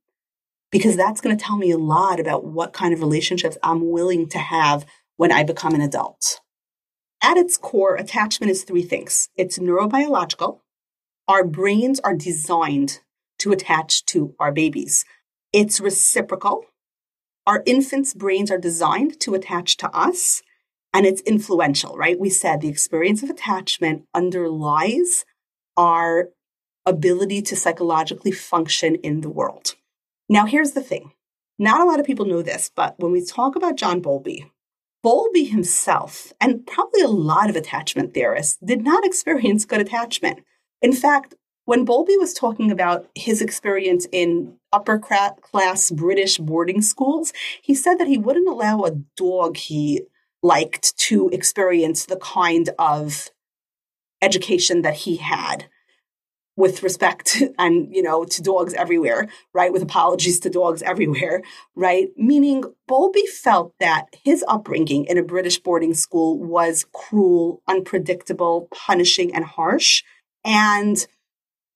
Because that's going to tell me a lot about what kind of relationships I'm willing to have when I become an adult. At its core, attachment is three things it's neurobiological. Our brains are designed to attach to our babies. It's reciprocal. Our infants' brains are designed to attach to us, and it's influential, right? We said the experience of attachment underlies our ability to psychologically function in the world. Now, here's the thing not a lot of people know this, but when we talk about John Bowlby, Bowlby himself, and probably a lot of attachment theorists, did not experience good attachment. In fact, when Bowlby was talking about his experience in upper class British boarding schools, he said that he wouldn't allow a dog he liked to experience the kind of education that he had with respect and you know to dogs everywhere right? With apologies to dogs everywhere right? Meaning bowlby felt that his upbringing in a british boarding school was cruel unpredictable punishing and harsh. And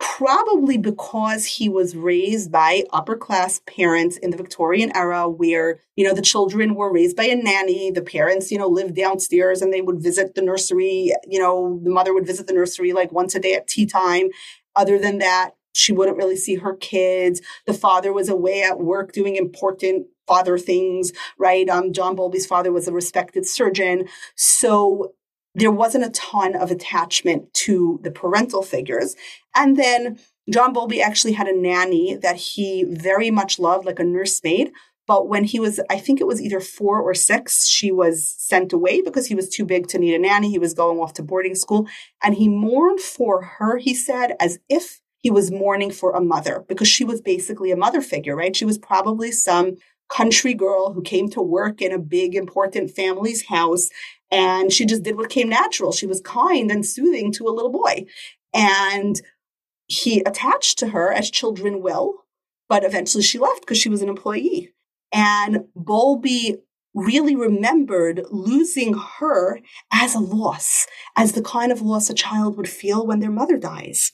probably because he was raised by upper class parents in the Victorian era where, you know, the children were raised by a nanny. The parents, you know, lived downstairs and they would visit the nursery. You know, the mother would visit the nursery like once a day at tea time. Other than that, she wouldn't really see her kids. The father was away at work doing important father things, right? Um, John Bowlby's father was a respected surgeon. So there wasn't a ton of attachment to the parental figures. And then John Bowlby actually had a nanny that he very much loved, like a nursemaid. But when he was, I think it was either four or six, she was sent away because he was too big to need a nanny. He was going off to boarding school. And he mourned for her, he said, as if he was mourning for a mother because she was basically a mother figure, right? She was probably some country girl who came to work in a big, important family's house and she just did what came natural. She was kind and soothing to a little boy. And he attached to her as children will, but eventually she left because she was an employee. And Bowlby really remembered losing her as a loss, as the kind of loss a child would feel when their mother dies.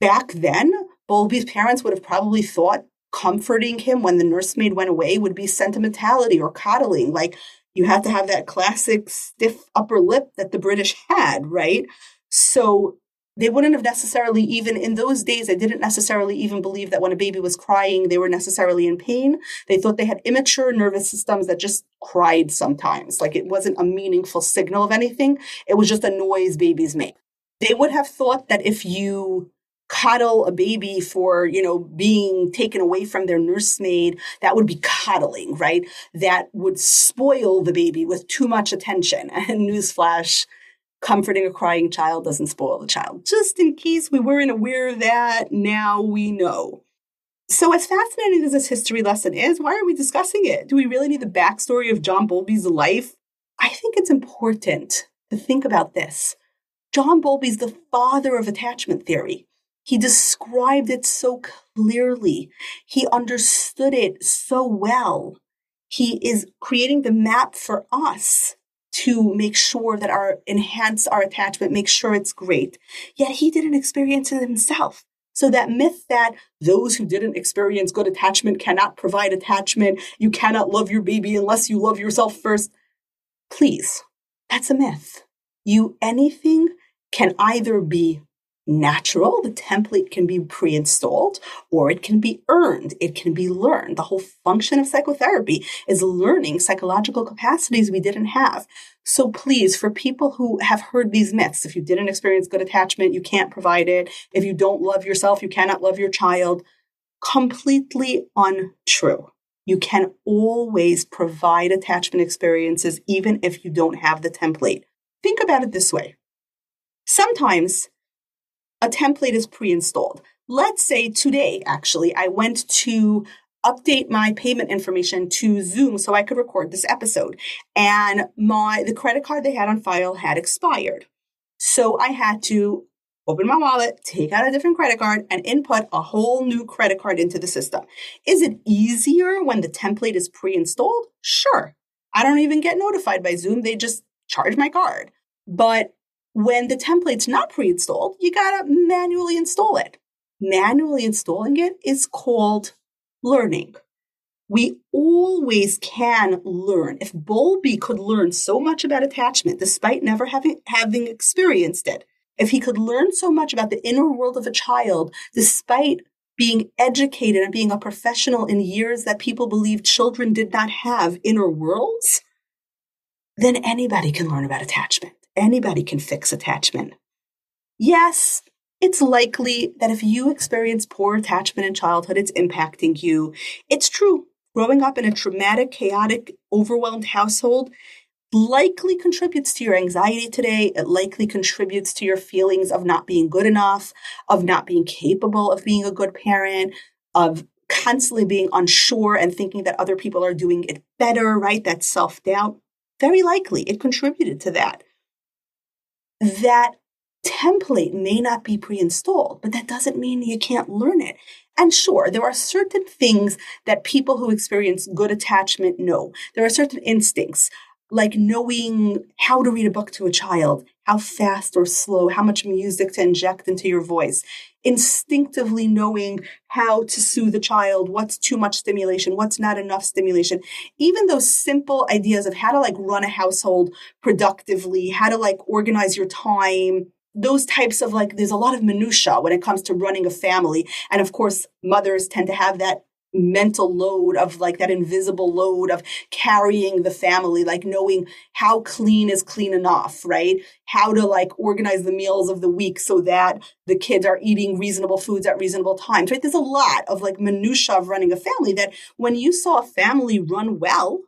Back then, Bowlby's parents would have probably thought comforting him when the nursemaid went away would be sentimentality or coddling, like you have to have that classic stiff upper lip that the British had, right? So they wouldn't have necessarily even in those days they didn't necessarily even believe that when a baby was crying they were necessarily in pain. They thought they had immature nervous systems that just cried sometimes. Like it wasn't a meaningful signal of anything. It was just a noise babies make. They would have thought that if you coddle a baby for, you know, being taken away from their nursemaid, that would be coddling, right? That would spoil the baby with too much attention. And newsflash, comforting a crying child doesn't spoil the child. Just in case we weren't aware of that, now we know. So, as fascinating as this history lesson is, why are we discussing it? Do we really need the backstory of John Bowlby's life? I think it's important to think about this. John Bowlby's the father of attachment theory. He described it so clearly. He understood it so well. He is creating the map for us to make sure that our enhance our attachment, make sure it's great. Yet he didn't experience it himself. So that myth that those who didn't experience good attachment cannot provide attachment, you cannot love your baby unless you love yourself first. Please, that's a myth. You anything can either be natural. The template can be pre installed or it can be earned. It can be learned. The whole function of psychotherapy is learning psychological capacities we didn't have. So please, for people who have heard these myths, if you didn't experience good attachment, you can't provide it. If you don't love yourself, you cannot love your child. Completely untrue. You can always provide attachment experiences, even if you don't have the template. Think about it this way. Sometimes a template is pre-installed. Let's say today, actually, I went to update my payment information to Zoom so I could record this episode. And my the credit card they had on file had expired. So I had to open my wallet, take out a different credit card, and input a whole new credit card into the system. Is it easier when the template is pre installed? Sure. I don't even get notified by Zoom. They just charge my card. But when the template's not pre installed, you got to manually install it. Manually installing it is called learning. We always can learn. If Bowlby could learn so much about attachment despite never having, having experienced it, if he could learn so much about the inner world of a child despite being educated and being a professional in years that people believed children did not have inner worlds, then anybody can learn about attachment anybody can fix attachment. Yes, it's likely that if you experience poor attachment in childhood, it's impacting you. It's true. Growing up in a traumatic, chaotic, overwhelmed household likely contributes to your anxiety today. It likely contributes to your feelings of not being good enough, of not being capable of being a good parent, of constantly being unsure and thinking that other people are doing it better, right? That self doubt. Very likely it contributed to that that template may not be pre installed, but that doesn't mean you can't learn it. And sure, there are certain things that people who experience good attachment know. There are certain instincts, like knowing how to read a book to a child, how fast or slow, how much music to inject into your voice, instinctively knowing how to soothe a child, what's too much stimulation, what's not enough stimulation. Even those simple ideas of how to like run a household productively, how to like organize your time, those types of like there's a lot of minutia when it comes to running a family and of course mothers tend to have that mental load of like that invisible load of carrying the family, like knowing how clean is clean enough, right? How to like organize the meals of the week so that the kids are eating reasonable foods at reasonable times, right? There's a lot of like minutia of running a family that when you saw a family run well,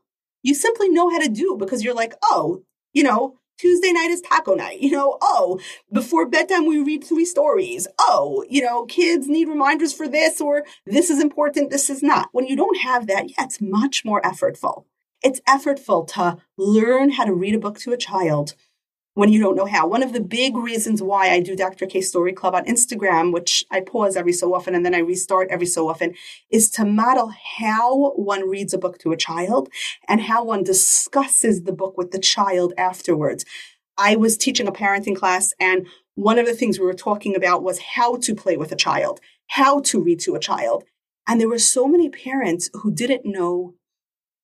you simply know how to do because you're like, oh, you know, Tuesday night is taco night. You know, oh, before bedtime, we read three stories. Oh, you know, kids need reminders for this or this is important, this is not. When you don't have that, yeah, it's much more effortful. It's effortful to learn how to read a book to a child when you don't know how. One of the big reasons why I do Dr. K Story Club on Instagram, which I pause every so often and then I restart every so often, is to model how one reads a book to a child and how one discusses the book with the child afterwards. I was teaching a parenting class and one of the things we were talking about was how to play with a child, how to read to a child. And there were so many parents who didn't know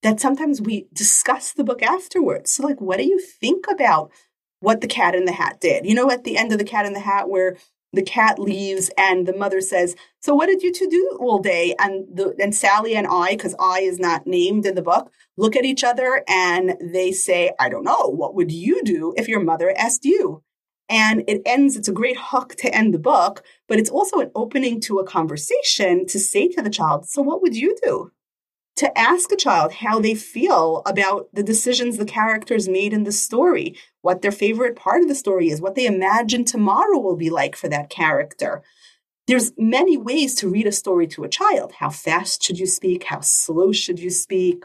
that sometimes we discuss the book afterwards. So, like, what do you think about what the cat in the hat did. You know, at the end of the cat in the hat, where the cat leaves and the mother says, "So what did you two do all day?" And the and Sally and I, because I is not named in the book, look at each other and they say, "I don't know. What would you do if your mother asked you?" And it ends. It's a great hook to end the book, but it's also an opening to a conversation to say to the child, "So what would you do?" To ask a child how they feel about the decisions the characters made in the story, what their favorite part of the story is, what they imagine tomorrow will be like for that character. There's many ways to read a story to a child. How fast should you speak? How slow should you speak?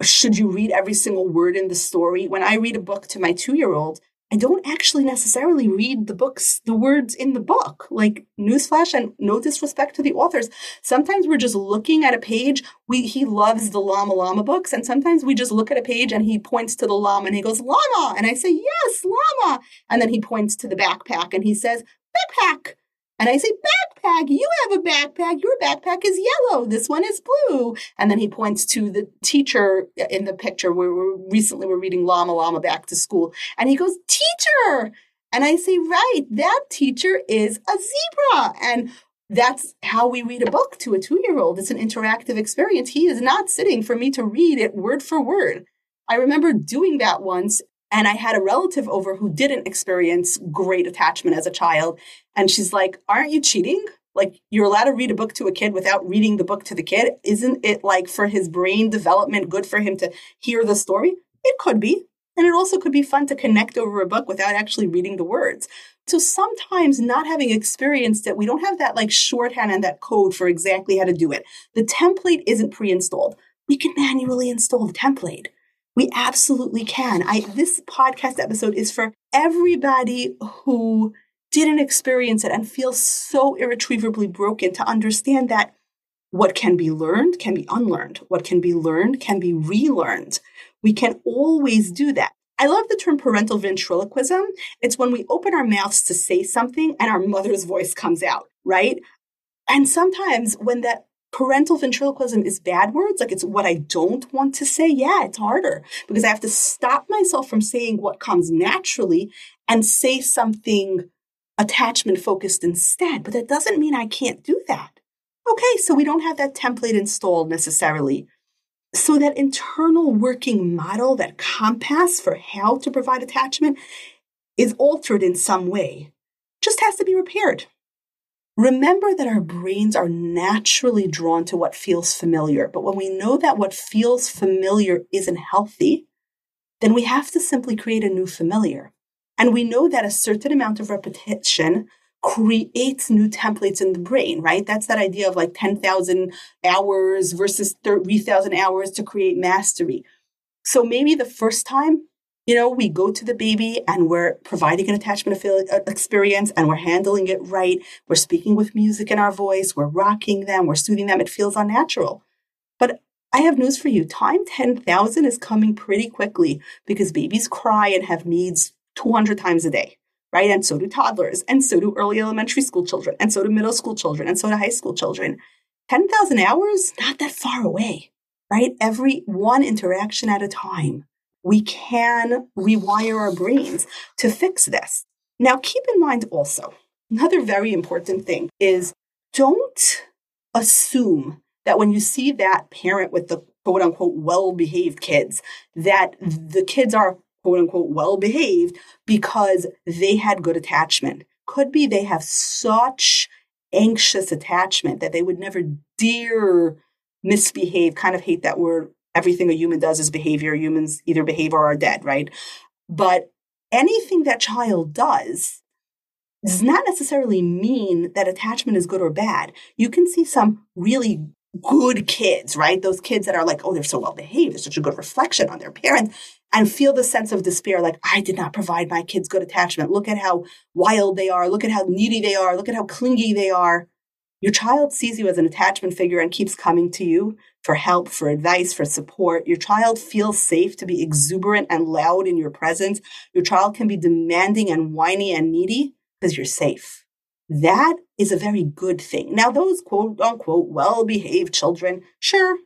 Should you read every single word in the story? When I read a book to my two year old, I don't actually necessarily read the books, the words in the book. Like newsflash and no disrespect to the authors. Sometimes we're just looking at a page. We he loves the llama llama books, and sometimes we just look at a page and he points to the llama and he goes llama, and I say yes llama, and then he points to the backpack and he says backpack, and I say, backpack, you have a backpack. Your backpack is yellow. This one is blue. And then he points to the teacher uh, in the picture where we recently were reading Llama Llama Back to School. And he goes, teacher. And I say, right, that teacher is a zebra. And that's how we read a book to a two year old. It's an interactive experience. He is not sitting for me to read it word for word. I remember doing that once, and I had a relative over who didn't experience great attachment as a child. And she's like, Aren't you cheating? Like, you're allowed to read a book to a kid without reading the book to the kid. Isn't it like for his brain development good for him to hear the story? It could be. And it also could be fun to connect over a book without actually reading the words. So sometimes not having experienced it, we don't have that like shorthand and that code for exactly how to do it. The template isn't pre-installed. We can manually install the template. We absolutely can. I this podcast episode is for everybody who didn't experience it and feels so irretrievably broken to understand that what can be learned can be unlearned. What can be learned can be relearned. We can always do that. I love the term parental ventriloquism. It's when we open our mouths to say something and our mother's voice comes out, right? And sometimes when that parental ventriloquism is bad words, like it's what I don't want to say, yeah, it's harder because I have to stop myself from saying what comes naturally and say something attachment focused instead. But that doesn't mean I can't do that. Okay, so we don't have that template installed necessarily. So that internal working model, that compass for how to provide attachment is altered in some way. Just has to be repaired. Remember that our brains are naturally drawn to what feels familiar, but when we know that what feels familiar isn't healthy, then we have to simply create a new familiar. And we know that a certain amount of repetition creates new templates in the brain, right? That's that idea of like 10,000 hours versus 3,000 hours to create mastery. So maybe the first time, you know, we go to the baby and we're providing an attachment uh, experience and we're handling it right. We're speaking with music in our voice. We're rocking them. We're soothing them. It feels unnatural. But I have news for you. Time 10,000 is coming pretty quickly because babies cry and have needs 200 times a day right? And so do toddlers, and so do early elementary school children, and so do middle school children, and so do high school children. 10,000 hours, not that far away, right? Every one interaction at a time. We can rewire our brains to fix this. Now, keep in mind also, another very important thing is don't assume that when you see that parent with the quote unquote well behaved kids, that the kids are quote unquote well behaved because they had good attachment. Could be they have such anxious attachment that they would never dare misbehave. Kind of hate that word. Everything a human does is behavior. Humans either behave or are dead, right? But anything that child does does not necessarily mean that attachment is good or bad. You can see some really good kids, right? Those kids that are like, oh, they're so well behaved. There's such a good reflection on their parents and feel the sense of despair like, I did not provide my kids good attachment. Look at how wild they are. Look at how needy they are. Look at how clingy they are. Your child sees you as an attachment figure and keeps coming to you for help, for advice, for support. Your child feels safe to be exuberant and loud in your presence. Your child can be demanding and whiny and needy because you're safe. That is a very good thing. Now, those quote unquote well behaved children, sure,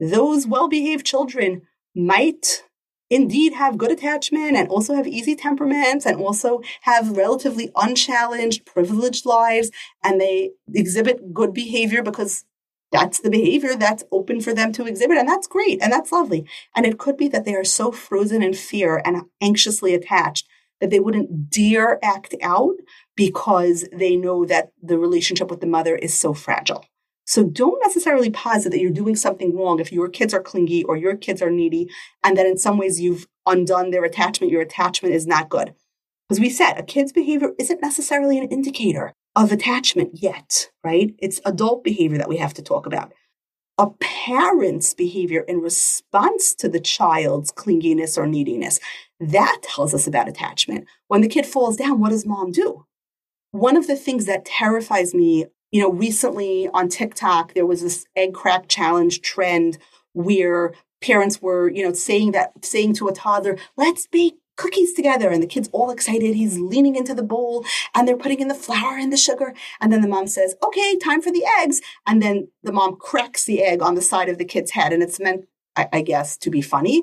those well behaved children might indeed have good attachment and also have easy temperaments and also have relatively unchallenged, privileged lives. And they exhibit good behavior because that's the behavior that's open for them to exhibit. And that's great. And that's lovely. And it could be that they are so frozen in fear and anxiously attached that they wouldn't dare act out because they know that the relationship with the mother is so fragile. So don't necessarily posit that you're doing something wrong if your kids are clingy or your kids are needy, and that in some ways you've undone their attachment, your attachment is not good. Because we said, a kid's behavior isn't necessarily an indicator of attachment yet, right? It's adult behavior that we have to talk about. A parent's behavior in response to the child's clinginess or neediness, that tells us about attachment. When the kid falls down, what does mom do? One of the things that terrifies me you know, recently on TikTok, there was this egg crack challenge trend where parents were, you know, saying that, saying to a toddler, let's bake cookies together. And the kid's all excited. He's leaning into the bowl and they're putting in the flour and the sugar. And then the mom says, okay, time for the eggs. And then the mom cracks the egg on the side of the kid's head. And it's meant, I, I guess, to be funny.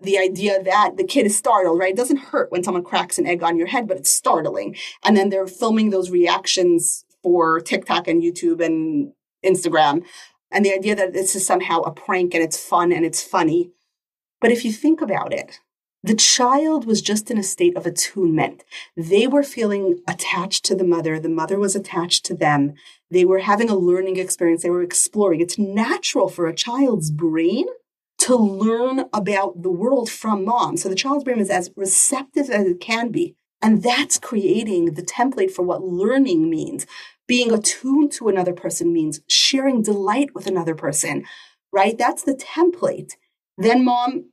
the idea that the kid is startled, right? It doesn't hurt when someone cracks an egg on your head, but it's startling. And then they're filming those reactions for TikTok and YouTube and Instagram. And the idea that this is somehow a prank and it's fun and it's funny. But if you think about it, the child was just in a state of attunement. They were feeling attached to the mother. The mother was attached to them. They were having a learning experience. They were exploring. It's natural for a child's brain to learn about the world from mom. So the child's brain is as receptive as it can be. And that's creating the template for what learning means. Being attuned to another person means sharing delight with another person, right? That's the template. Then mom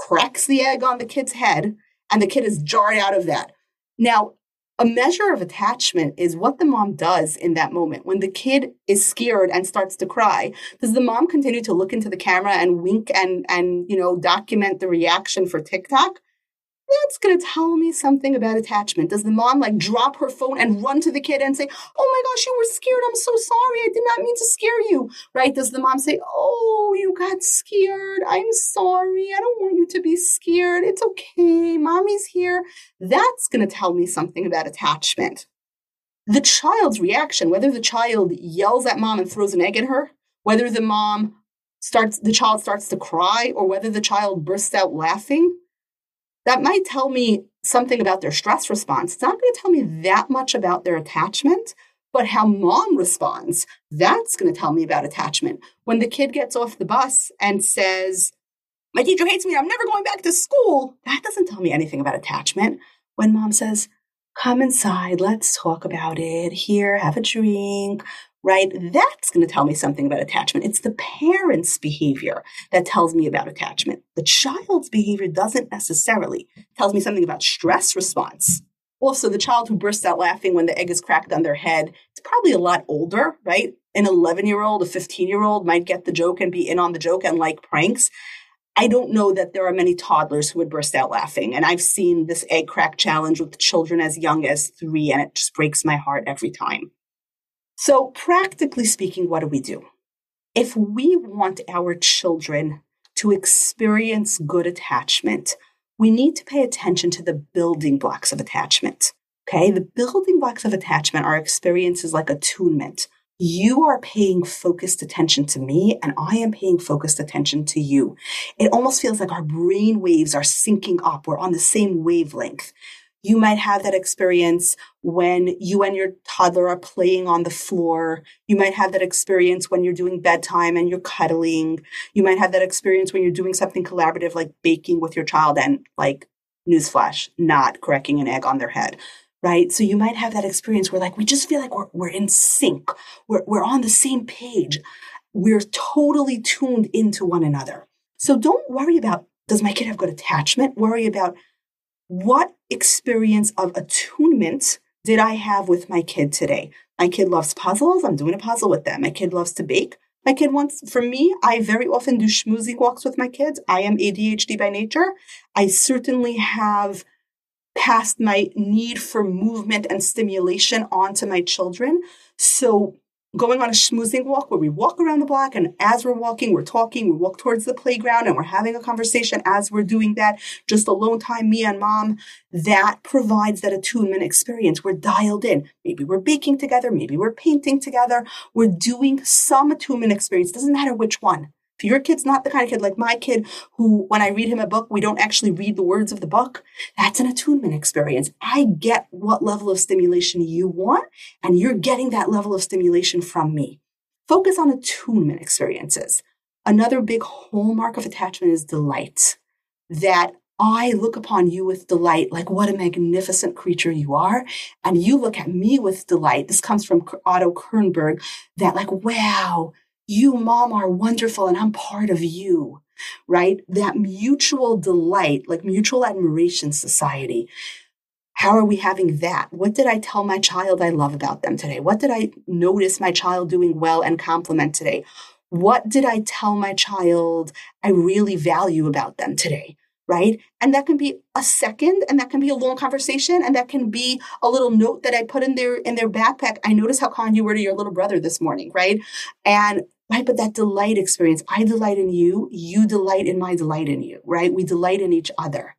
cracks the egg on the kid's head and the kid is jarred out of that. Now, a measure of attachment is what the mom does in that moment. When the kid is scared and starts to cry, does the mom continue to look into the camera and wink and and you know document the reaction for TikTok? That's going to tell me something about attachment. Does the mom like drop her phone and run to the kid and say, Oh my gosh, you were scared. I'm so sorry. I did not mean to scare you. Right? Does the mom say, Oh, you got scared. I'm sorry. I don't want you to be scared. It's okay. Mommy's here. That's going to tell me something about attachment. The child's reaction, whether the child yells at mom and throws an egg at her, whether the mom starts, the child starts to cry, or whether the child bursts out laughing, that might tell me something about their stress response. It's not going to tell me that much about their attachment, but how mom responds, that's going to tell me about attachment. When the kid gets off the bus and says, My teacher hates me, I'm never going back to school, that doesn't tell me anything about attachment. When mom says, Come inside, let's talk about it. Here, have a drink right? That's going to tell me something about attachment. It's the parent's behavior that tells me about attachment. The child's behavior doesn't necessarily tells me something about stress response. Also, the child who bursts out laughing when the egg is cracked on their head, it's probably a lot older, right? An 11 year old, a 15 year old might get the joke and be in on the joke and like pranks. I don't know that there are many toddlers who would burst out laughing. And I've seen this egg crack challenge with children as young as three, and it just breaks my heart every time. So, practically speaking, what do we do? If we want our children to experience good attachment, we need to pay attention to the building blocks of attachment. Okay, the building blocks of attachment are experiences like attunement. You are paying focused attention to me, and I am paying focused attention to you. It almost feels like our brain waves are syncing up. We're on the same wavelength. You might have that experience when you and your toddler are playing on the floor. You might have that experience when you're doing bedtime and you're cuddling. You might have that experience when you're doing something collaborative like baking with your child and like newsflash, not cracking an egg on their head. Right. So you might have that experience where like we just feel like we're, we're in sync. We're, we're on the same page. We're totally tuned into one another. So don't worry about does my kid have good attachment? Worry about what experience of attunement did I have with my kid today? My kid loves puzzles. I'm doing a puzzle with them. My kid loves to bake. My kid wants, for me, I very often do schmoozing walks with my kids. I am ADHD by nature. I certainly have passed my need for movement and stimulation onto my children. So going on a schmoozing walk where we walk around the block and as we're walking, we're talking, we walk towards the playground and we're having a conversation as we're doing that, just alone time, me and mom, that provides that attunement experience. We're dialed in. Maybe we're baking together, maybe we're painting together, we're doing some attunement experience. Doesn't matter which one. Your kid's not the kind of kid like my kid, who when I read him a book, we don't actually read the words of the book, that's an attunement experience. I get what level of stimulation you want, and you're getting that level of stimulation from me. Focus on attunement experiences. Another big hallmark of attachment is delight. That I look upon you with delight, like what a magnificent creature you are. And you look at me with delight. This comes from Otto Kernberg that, like, wow, you, mom, are wonderful and I'm part of you, right? That mutual delight, like mutual admiration society. How are we having that? What did I tell my child I love about them today? What did I notice my child doing well and compliment today? What did I tell my child I really value about them today? right? And that can be a second and that can be a long conversation and that can be a little note that I put in their in their backpack. I notice how kind you were to your little brother this morning, right? And right? But that delight experience, I delight in you, you delight in my delight in you, right? We delight in each other.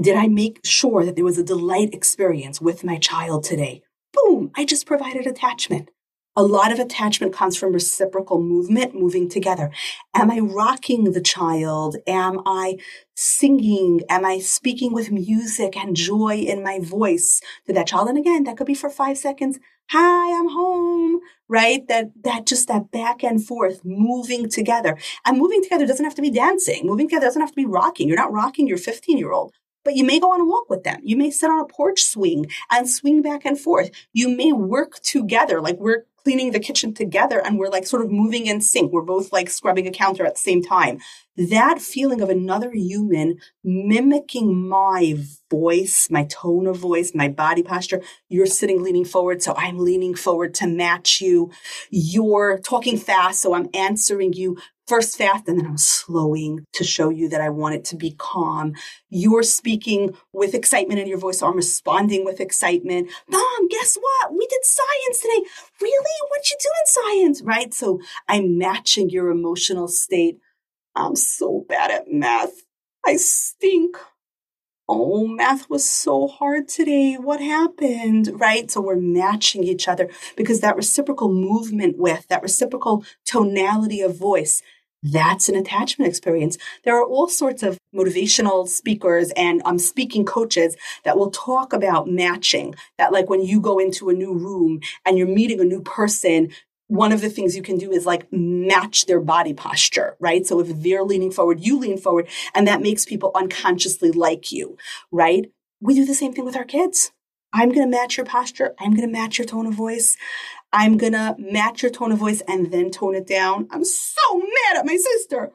Did I make sure that there was a delight experience with my child today? Boom, I just provided attachment. A lot of attachment comes from reciprocal movement, moving together. Am I rocking the child? Am I singing? Am I speaking with music and joy in my voice to that child? And again, that could be for five seconds. Hi, I'm home, right? That, that just that back and forth moving together. And moving together doesn't have to be dancing. Moving together doesn't have to be rocking. You're not rocking your 15 year old but you may go on a walk with them. You may sit on a porch swing and swing back and forth. You may work together, like we're cleaning the kitchen together and we're like sort of moving in sync. We're both like scrubbing a counter at the same time. That feeling of another human mimicking my voice, my tone of voice, my body posture. You're sitting leaning forward, so I'm leaning forward to match you. You're talking fast, so I'm answering you first fast and then I'm slowing to show you that I want it to be calm. You're speaking with excitement in your voice, so I'm responding with excitement. Mom, guess what? We did science today. Really? What'd you do in science? Right? So I'm matching your emotional state. I'm so bad at math. I stink. Oh, math was so hard today. What happened? Right? So we're matching each other because that reciprocal movement with that reciprocal tonality of voice that's an attachment experience. There are all sorts of motivational speakers and um, speaking coaches that will talk about matching. That, like, when you go into a new room and you're meeting a new person, one of the things you can do is like match their body posture, right? So if they're leaning forward, you lean forward, and that makes people unconsciously like you, right? We do the same thing with our kids. I'm going to match your posture. I'm going to match your tone of voice. I'm to match your tone of voice and then tone it down. I'm so mad at my sister.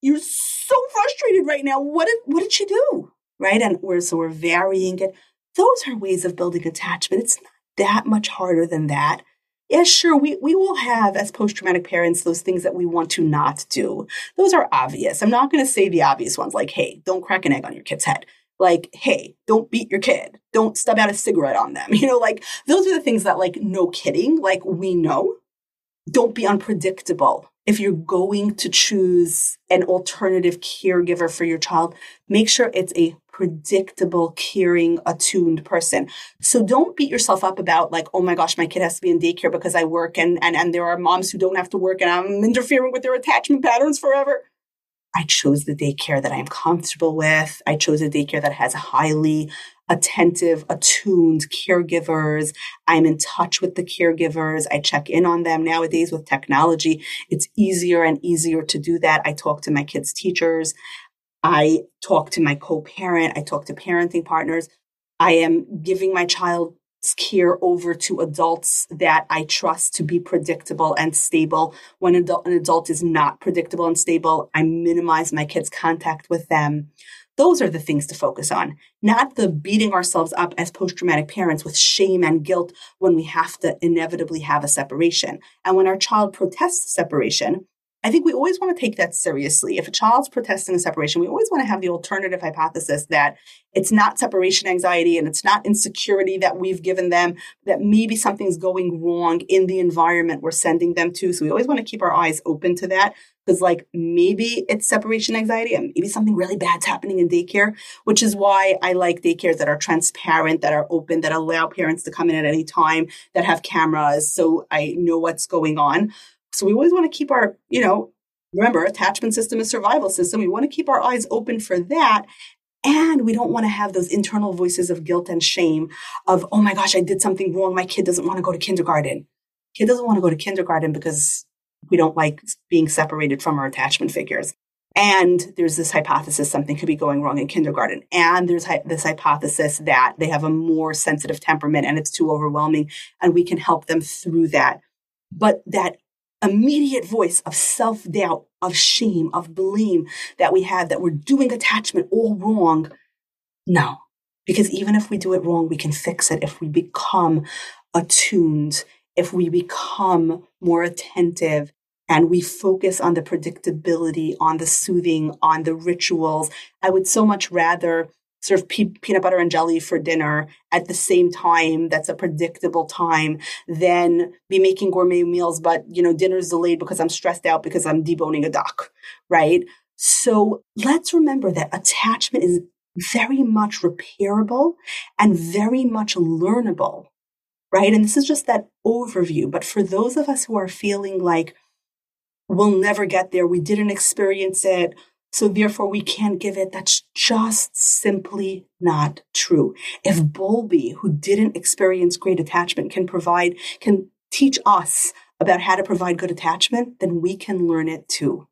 You're so frustrated right now. What did, what did she do? Right. And we're, so we're varying it. Those are ways of building attachment. It's not that much harder than that. Yeah, sure, we, we will have, as post traumatic parents, those things that we want to not do. Those are obvious. I'm not to say the obvious ones like, hey, don't crack an egg on your kid's head like, hey, don't beat your kid. Don't stub out a cigarette on them. You know, like those are the things that, like, no kidding, like we know. Don't be unpredictable. If you're going to choose an alternative caregiver for your child, make sure it's a predictable, caring, attuned person. So don't beat yourself up about like, oh my gosh, my kid has to be in daycare because I work and and and there are moms who don't have to work and I'm interfering with their attachment patterns forever. I chose the daycare that I'm comfortable with. I chose a daycare that has highly attentive, attuned caregivers. I'm in touch with the caregivers. I check in on them nowadays with technology. It's easier and easier to do that. I talk to my kids' teachers. I talk to my co-parent. I talk to parenting partners. I am giving my child care over to adults that I trust to be predictable and stable. When an adult is not predictable and stable, I minimize my kids' contact with them. Those are the things to focus on, not the beating ourselves up as post traumatic parents with shame and guilt when we have to inevitably have a separation. And when our child protests separation, I think we always want to take that seriously. If a child's protesting a separation, we always want to have the alternative hypothesis that it's not separation anxiety and it's not insecurity that we've given them, that maybe something's going wrong in the environment we're sending them to. So we always want to keep our eyes open to that because like maybe it's separation anxiety and maybe something really bad's happening in daycare, which is why I like daycares that are transparent, that are open, that allow parents to come in at any time, that have cameras so I know what's going on. So we always want to keep our, you know, remember, attachment system is survival system. We want to keep our eyes open for that. And we don't want to have those internal voices of guilt and shame of, oh my gosh, I did something wrong. My kid doesn't want to go to kindergarten. Kid doesn't want to go to kindergarten because we don't like being separated from our attachment figures. And there's this hypothesis something could be going wrong in kindergarten. And there's hi- this hypothesis that they have a more sensitive temperament and it's too overwhelming and we can help them through that. But that immediate voice of self doubt, of shame, of blame that we have that we're doing attachment all wrong. No, because even if we do it wrong, we can fix it if we become attuned, if we become more attentive, and we focus on the predictability, on the soothing, on the rituals. I would so much rather serve pe- peanut butter and jelly for dinner at the same time that's a predictable time than be making gourmet meals but you know dinner's delayed because i'm stressed out because i'm deboning a duck right? So let's remember that attachment is very much repairable and very much learnable right? And this is just that overview but for those of us who are feeling like we'll never get there we didn't experience it so therefore we can't give it. That's just simply not true. If Bowlby, who didn't experience great attachment, can provide, can teach us about how to provide good attachment, then we can learn it too.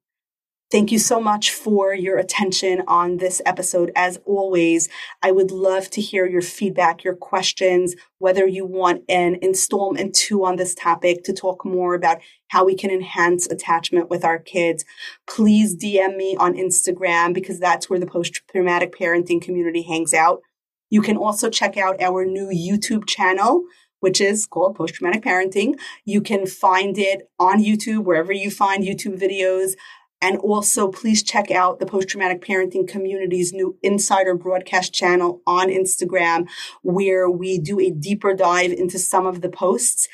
Thank you so much for your attention on this episode. As always, I would love to hear your feedback, your questions, whether you want an installment two on this topic to talk more about how we can enhance attachment with our kids. Please DM me on Instagram because that's where the post traumatic parenting community hangs out. You can also check out our new YouTube channel which is called Post Traumatic Parenting. You can find it on YouTube, wherever you find YouTube videos. And also, please check out the Post Traumatic Parenting Community's new Insider Broadcast channel on Instagram, where we do a deeper dive into some of the posts.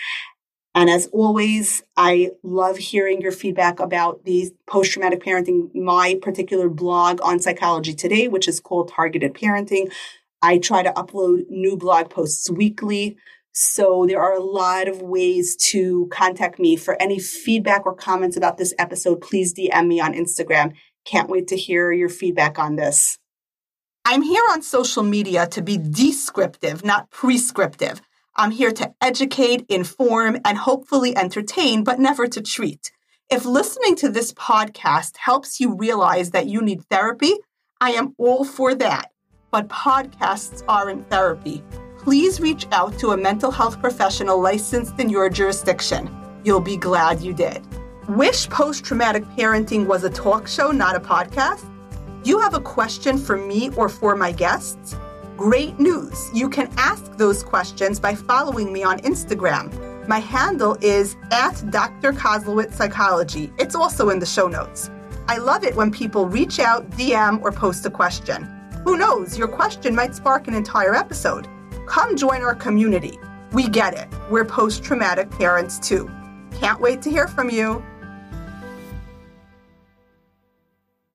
And as always, I love hearing your feedback about the post traumatic parenting, my particular blog on Psychology Today, which is called Targeted Parenting. I try to upload new blog posts weekly. So there are a lot of ways to contact me for any feedback or comments about this episode. Please DM me on Instagram. Can't wait to hear your feedback on this. I'm here on social media to be descriptive, not prescriptive. I'm here to educate, inform, and hopefully entertain, but never to treat. If listening to this podcast helps you realize that you need therapy, I am all for that. But podcasts aren't therapy please reach out to a mental health professional licensed in your jurisdiction. You'll be glad you did. Wish Post Traumatic Parenting was a talk show, not a podcast? You have a question for me or for my guests? Great news! You can ask those questions by following me on Instagram. My handle is at Dr. Kozlowitz Psychology. It's also in the show notes. I love it when people reach out, DM, or post a question. Who knows, your question might spark an entire episode. Come join our community. We get it. We're post traumatic parents too. Can't wait to hear from you.